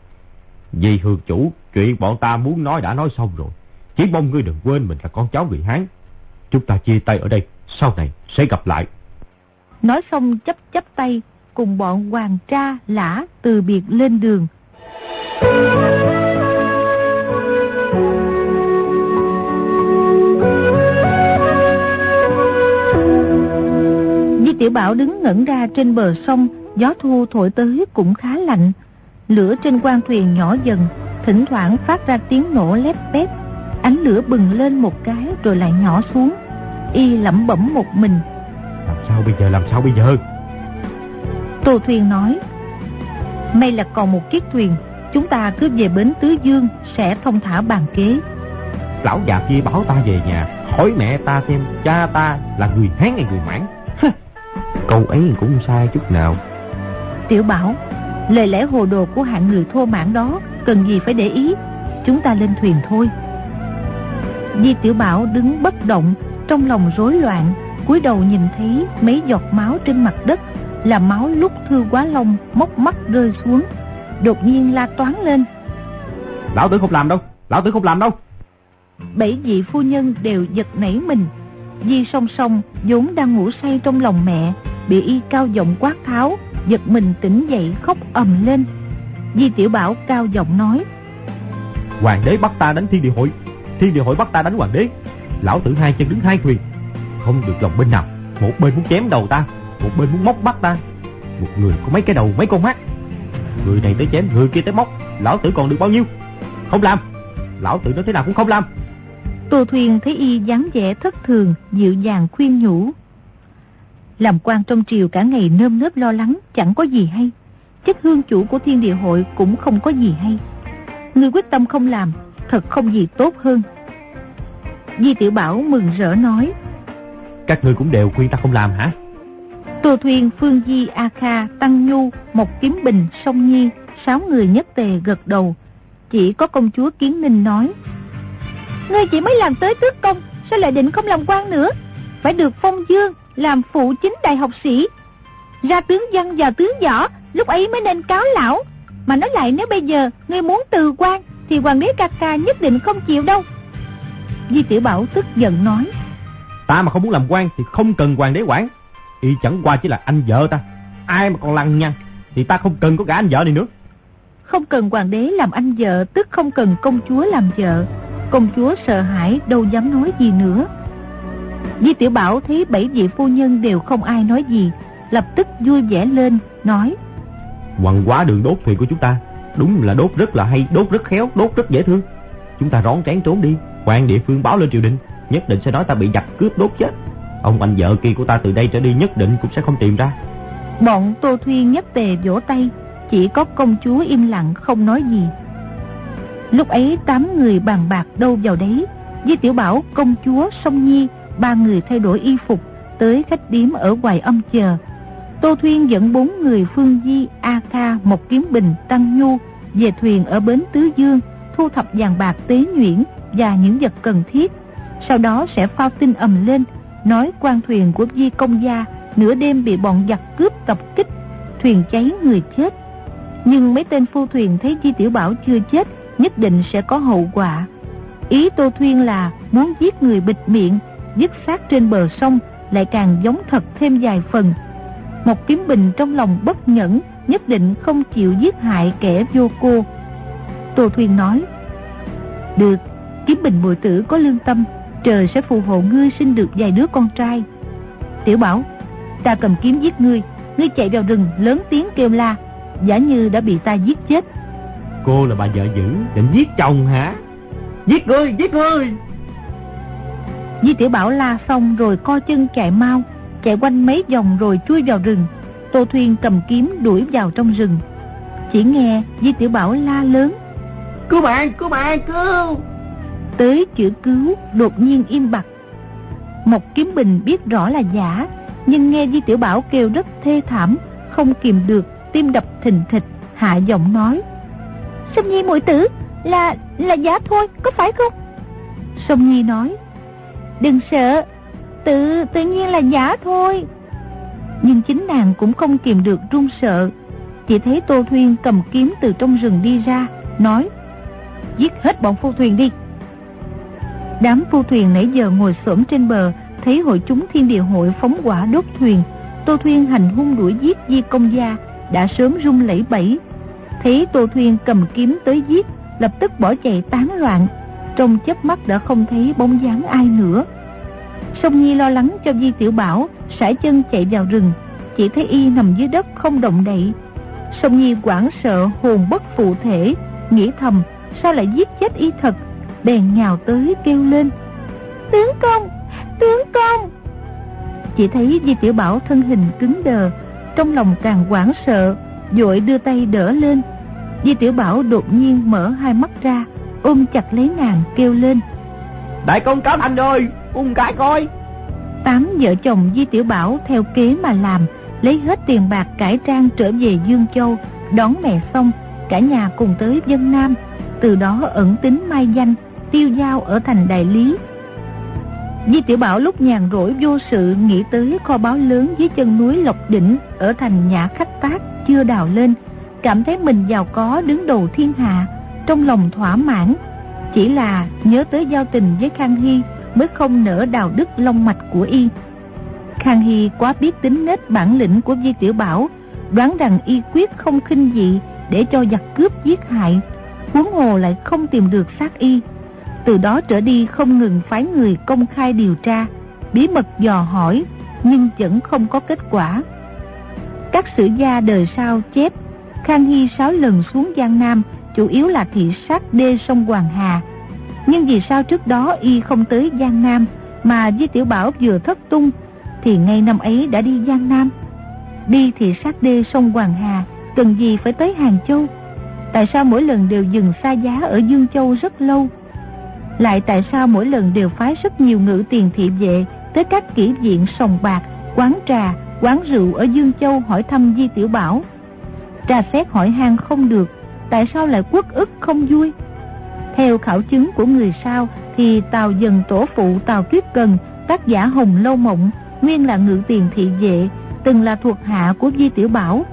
Vì hương chủ, chuyện bọn ta muốn nói đã nói xong rồi. Chỉ mong ngươi đừng quên mình là con cháu người Hán. Chúng ta chia tay ở đây, sau này sẽ gặp lại. Nói xong chấp chấp tay, cùng bọn hoàng tra, lã từ biệt lên đường. Di Tiểu Bảo đứng ngẩn ra trên bờ sông, gió thu thổi tới cũng khá lạnh. Lửa trên quan thuyền nhỏ dần, thỉnh thoảng phát ra tiếng nổ lép bép. Ánh lửa bừng lên một cái rồi lại nhỏ xuống. Y lẩm bẩm một mình. Làm sao bây giờ, làm sao bây giờ? Tô Thuyền nói, May là còn một chiếc thuyền, chúng ta cứ về bến Tứ Dương sẽ thông thả bàn kế. Lão già kia báo ta về nhà, hỏi mẹ ta xem cha ta là người Hán hay người Mãn. Câu ấy cũng sai chút nào. Tiểu Bảo, lời lẽ hồ đồ của hạng người thô mãn đó cần gì phải để ý, chúng ta lên thuyền thôi. Di Tiểu Bảo đứng bất động, trong lòng rối loạn, cúi đầu nhìn thấy mấy giọt máu trên mặt đất là máu lúc thư quá long móc mắt rơi xuống đột nhiên la toán lên lão tử không làm đâu lão tử không làm đâu bảy vị phu nhân đều giật nảy mình di song song vốn đang ngủ say trong lòng mẹ bị y cao giọng quát tháo giật mình tỉnh dậy khóc ầm lên. Di tiểu bảo cao giọng nói hoàng đế bắt ta đánh thiên địa hội thiên địa hội bắt ta đánh hoàng đế. Lão tử hai chân đứng hai thuyền không được lòng bên nào. Một bên muốn chém đầu ta một bên muốn móc bắt ta. Một người có mấy cái đầu mấy con mắt. Người này tới chém người kia tới móc. Lão tử còn được bao nhiêu? Không làm. Lão tử nói thế nào cũng không làm. Tô thuyền thấy y dáng vẻ thất thường dịu dàng khuyên nhủ làm quan trong triều cả ngày nơm nớp lo lắng chẳng có gì hay chức hương chủ của thiên địa hội cũng không có gì hay người quyết tâm không làm thật không gì tốt hơn di tiểu bảo mừng rỡ nói các người cũng đều khuyên ta không làm hả Tô Thuyên, Phương Di, A Kha, Tăng Nhu, Một Kiếm Bình, Song Nhi, sáu người nhất tề gật đầu. Chỉ có công chúa Kiến Ninh nói. Ngươi chỉ mới làm tới tước công, sao lại định không làm quan nữa? Phải được phong dương, làm phụ chính đại học sĩ. Ra tướng văn vào tướng võ, lúc ấy mới nên cáo lão. Mà nói lại nếu bây giờ ngươi muốn từ quan, thì hoàng đế ca ca nhất định không chịu đâu. Di Tiểu Bảo tức giận nói. Ta mà không muốn làm quan thì không cần hoàng đế quản y chẳng qua chỉ là anh vợ ta ai mà còn lăng nhăng thì ta không cần có cả anh vợ này nữa không cần hoàng đế làm anh vợ tức không cần công chúa làm vợ công chúa sợ hãi đâu dám nói gì nữa Di Tiểu Bảo thấy bảy vị phu nhân đều không ai nói gì Lập tức vui vẻ lên Nói Hoàng quá đường đốt thuyền của chúng ta. Đúng là đốt rất là hay Đốt rất khéo Đốt rất dễ thương. Chúng ta rón rén trốn đi. Hoàng địa phương báo lên triều đình Nhất định sẽ nói ta bị giặc cướp đốt chết. Ông anh vợ kia của ta từ đây trở đi nhất định cũng sẽ không tìm ra. Bọn Tô Thuyên nhất tề vỗ tay Chỉ có công chúa im lặng không nói gì. Lúc ấy tám người bàn bạc đâu vào đấy Với tiểu bảo công chúa Song Nhi Ba người thay đổi y phục Tới khách điếm ở ngoài âm chờ Tô Thuyên dẫn bốn người Phương Di, A Kha, Một Kiếm Bình, Tăng Nhu Về thuyền ở bến Tứ Dương Thu thập vàng bạc tế nhuyễn Và những vật cần thiết Sau đó sẽ phao tin ầm lên nói quan thuyền của Di Công Gia nửa đêm bị bọn giặc cướp tập kích, thuyền cháy người chết. Nhưng mấy tên phu thuyền thấy Di Tiểu Bảo chưa chết, nhất định sẽ có hậu quả. Ý Tô Thuyên là muốn giết người bịt miệng, dứt xác trên bờ sông, lại càng giống thật thêm vài phần. Một kiếm bình trong lòng bất nhẫn, nhất định không chịu giết hại kẻ vô cô. Tô Thuyên nói, Được, kiếm bình bồi tử có lương tâm, trời sẽ phù hộ ngươi sinh được vài đứa con trai. Tiểu bảo, ta cầm kiếm giết ngươi, ngươi chạy vào rừng lớn tiếng kêu la, giả như đã bị ta giết chết. Cô là bà vợ dữ, định giết chồng hả? Giết ngươi, giết ngươi! Di Tiểu Bảo la xong rồi co chân chạy mau, chạy quanh mấy vòng rồi chui vào rừng. Tô Thuyên cầm kiếm đuổi vào trong rừng. Chỉ nghe Di Tiểu Bảo la lớn. Cứu bạn, cứu bạn, cứu! Tới chữ cứu đột nhiên im bặt. Một kiếm bình biết rõ là giả, nhưng nghe Di Tiểu Bảo kêu rất thê thảm, không kìm được, tim đập thình thịch, hạ giọng nói. Sông Nhi muội tử, là, là giả thôi, có phải không? Sông Nhi nói. Đừng sợ, tự, tự nhiên là giả thôi. Nhưng chính nàng cũng không kìm được run sợ, chỉ thấy Tô Thuyên cầm kiếm từ trong rừng đi ra, nói Giết hết bọn phu thuyền đi. Đám phu thuyền nãy giờ ngồi xổm trên bờ Thấy hội chúng thiên địa hội phóng quả đốt thuyền Tô Thuyên hành hung đuổi giết Di Công Gia Đã sớm rung lẫy bẫy. Thấy Tô Thuyên cầm kiếm tới giết Lập tức bỏ chạy tán loạn. Trong chớp mắt đã không thấy bóng dáng ai nữa. Sông Nhi lo lắng cho Di Tiểu Bảo sải chân chạy vào rừng. Chỉ thấy y nằm dưới đất không động đậy. Sông Nhi hoảng sợ, hồn bất phụ thể, Nghĩ thầm, Sao lại giết chết y thật? Bèn nhào tới kêu lên. Tướng công Tướng công! Chỉ thấy Di Tiểu Bảo thân hình cứng đờ, Trong lòng càng hoảng sợ, Dội đưa tay đỡ lên. Di Tiểu Bảo đột nhiên mở hai mắt ra. Ôm chặt lấy nàng kêu lên. Đại công cáo thành rồi Ung cái coi. Tám vợ chồng Di Tiểu Bảo theo kế mà làm lấy hết tiền bạc cải trang trở về Dương Châu, đón mẹ xong, cả nhà cùng tới dân Nam, từ đó ẩn tính mai danh, tiêu giao ở thành đại lý. Di Tiểu Bảo lúc nhàn rỗi vô sự nghĩ tới kho báu lớn dưới chân núi Lộc Đỉnh ở thành Nhã Khách Tác chưa đào lên, cảm thấy mình giàu có đứng đầu thiên hạ, trong lòng thỏa mãn. Chỉ là nhớ tới giao tình với Khang Hy mới không nỡ đào đứt long mạch của y. Khang Hy quá biết tính nết bản lĩnh của Di Tiểu Bảo, đoán rằng y quyết không khinh dị để cho giặc cướp giết hại, huống hồ lại không tìm được xác y. Từ đó trở đi không ngừng phái người công khai điều tra, bí mật dò hỏi, nhưng vẫn không có kết quả. Các sử gia đời sau chép, Khang Hy sáu lần xuống Giang Nam chủ yếu là thị sát đê sông Hoàng Hà. Nhưng vì sao trước đó y không tới Giang Nam mà Di Tiểu Bảo vừa thất tung thì ngay năm ấy đã đi Giang Nam. Đi thì sát đê sông Hoàng Hà, cần gì phải tới Hàng Châu? Tại sao mỗi lần đều dừng xa giá ở Dương Châu rất lâu? Lại tại sao mỗi lần đều phái rất nhiều ngự tiền thị vệ tới các kỹ viện sòng bạc, quán trà, quán rượu ở Dương Châu hỏi thăm Di Tiểu Bảo? Trà xét hỏi han không được, tại sao lại quốc ức không vui? Theo khảo chứng của người sao thì Tào Dần Tổ Phụ Tào kiếp Cần, tác giả Hồng Lâu Mộng nguyên là ngự tiền thị vệ, từng là thuộc hạ của Di Tiểu Bảo,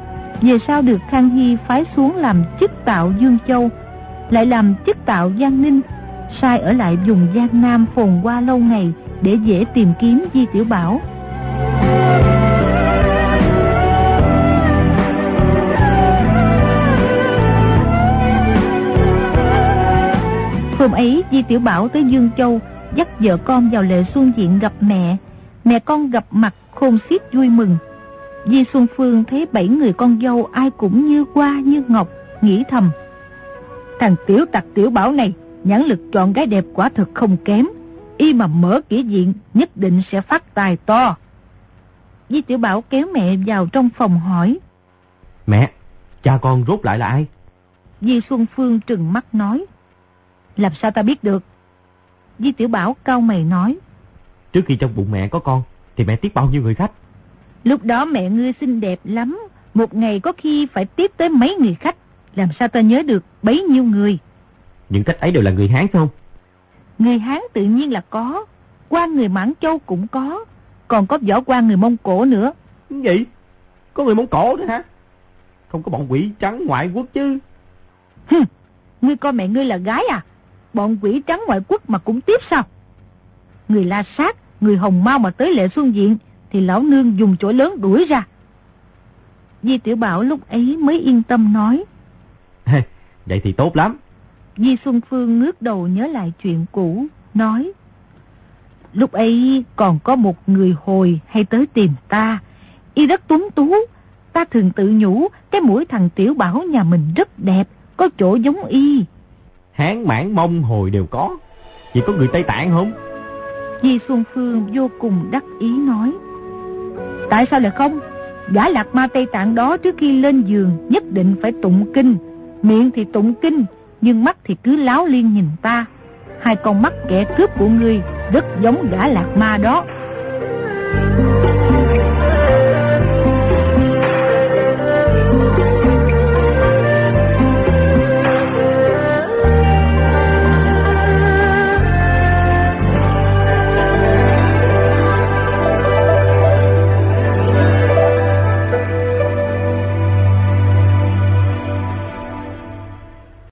về sau được Khang Hy phái xuống làm chức tạo Dương Châu, lại làm chức tạo Giang Ninh, sai ở lại vùng Giang Nam phồn qua lâu ngày để dễ tìm kiếm Di Tiểu Bảo. Di Tiểu Bảo tới Dương Châu dắt vợ con vào lệ xuân diện gặp mẹ mẹ con gặp mặt khôn xiết vui mừng. Di Xuân Phương thấy bảy người con dâu ai cũng như qua như ngọc, nghĩ thầm. Thằng tiểu tặc tiểu bảo này, nhãn lực chọn gái đẹp quả thực không kém. Y mà mở kỹ diện, nhất định sẽ phát tài to. Di tiểu bảo kéo mẹ vào trong phòng hỏi. Mẹ, cha con rốt lại là ai? Di Xuân Phương trừng mắt nói. Làm sao ta biết được? Di tiểu bảo cau mày nói. Trước khi trong bụng mẹ có con, thì mẹ tiếp bao nhiêu người khách? Lúc đó mẹ ngươi xinh đẹp lắm. Một ngày có khi phải tiếp tới mấy người khách. Làm sao ta nhớ được bấy nhiêu người? Những khách ấy đều là người Hán phải không? Người Hán tự nhiên là có. quan người Mãn Châu cũng có. Còn có võ quan người Mông Cổ nữa. Gì? Có người Mông Cổ nữa hả? Không có bọn quỷ trắng ngoại quốc chứ. Hừ, ngươi coi mẹ ngươi là gái à? Bọn quỷ trắng ngoại quốc mà cũng tiếp sao? Người la sát người hồng mau mà tới lệ xuân diện, thì lão nương dùng chổi lớn đuổi ra. Di Tiểu Bảo lúc ấy mới yên tâm nói. Vậy thì tốt lắm. Di Xuân Phương ngước đầu nhớ lại chuyện cũ, nói. Lúc ấy còn có một người hồi hay tới tìm ta. Y rất tuấn tú. Ta thường tự nhủ cái mũi thằng Tiểu Bảo nhà mình rất đẹp, có chỗ giống y. Hán mãn mông hồi đều có. Chỉ có người Tây Tạng không? Di Xuân Phương vô cùng đắc ý nói Tại sao lại không Gã lạc ma Tây Tạng đó trước khi lên giường nhất định phải tụng kinh. Miệng thì tụng kinh, nhưng mắt thì cứ láo liên nhìn ta. Hai con mắt kẻ cướp của ngươi rất giống gã lạc ma đó.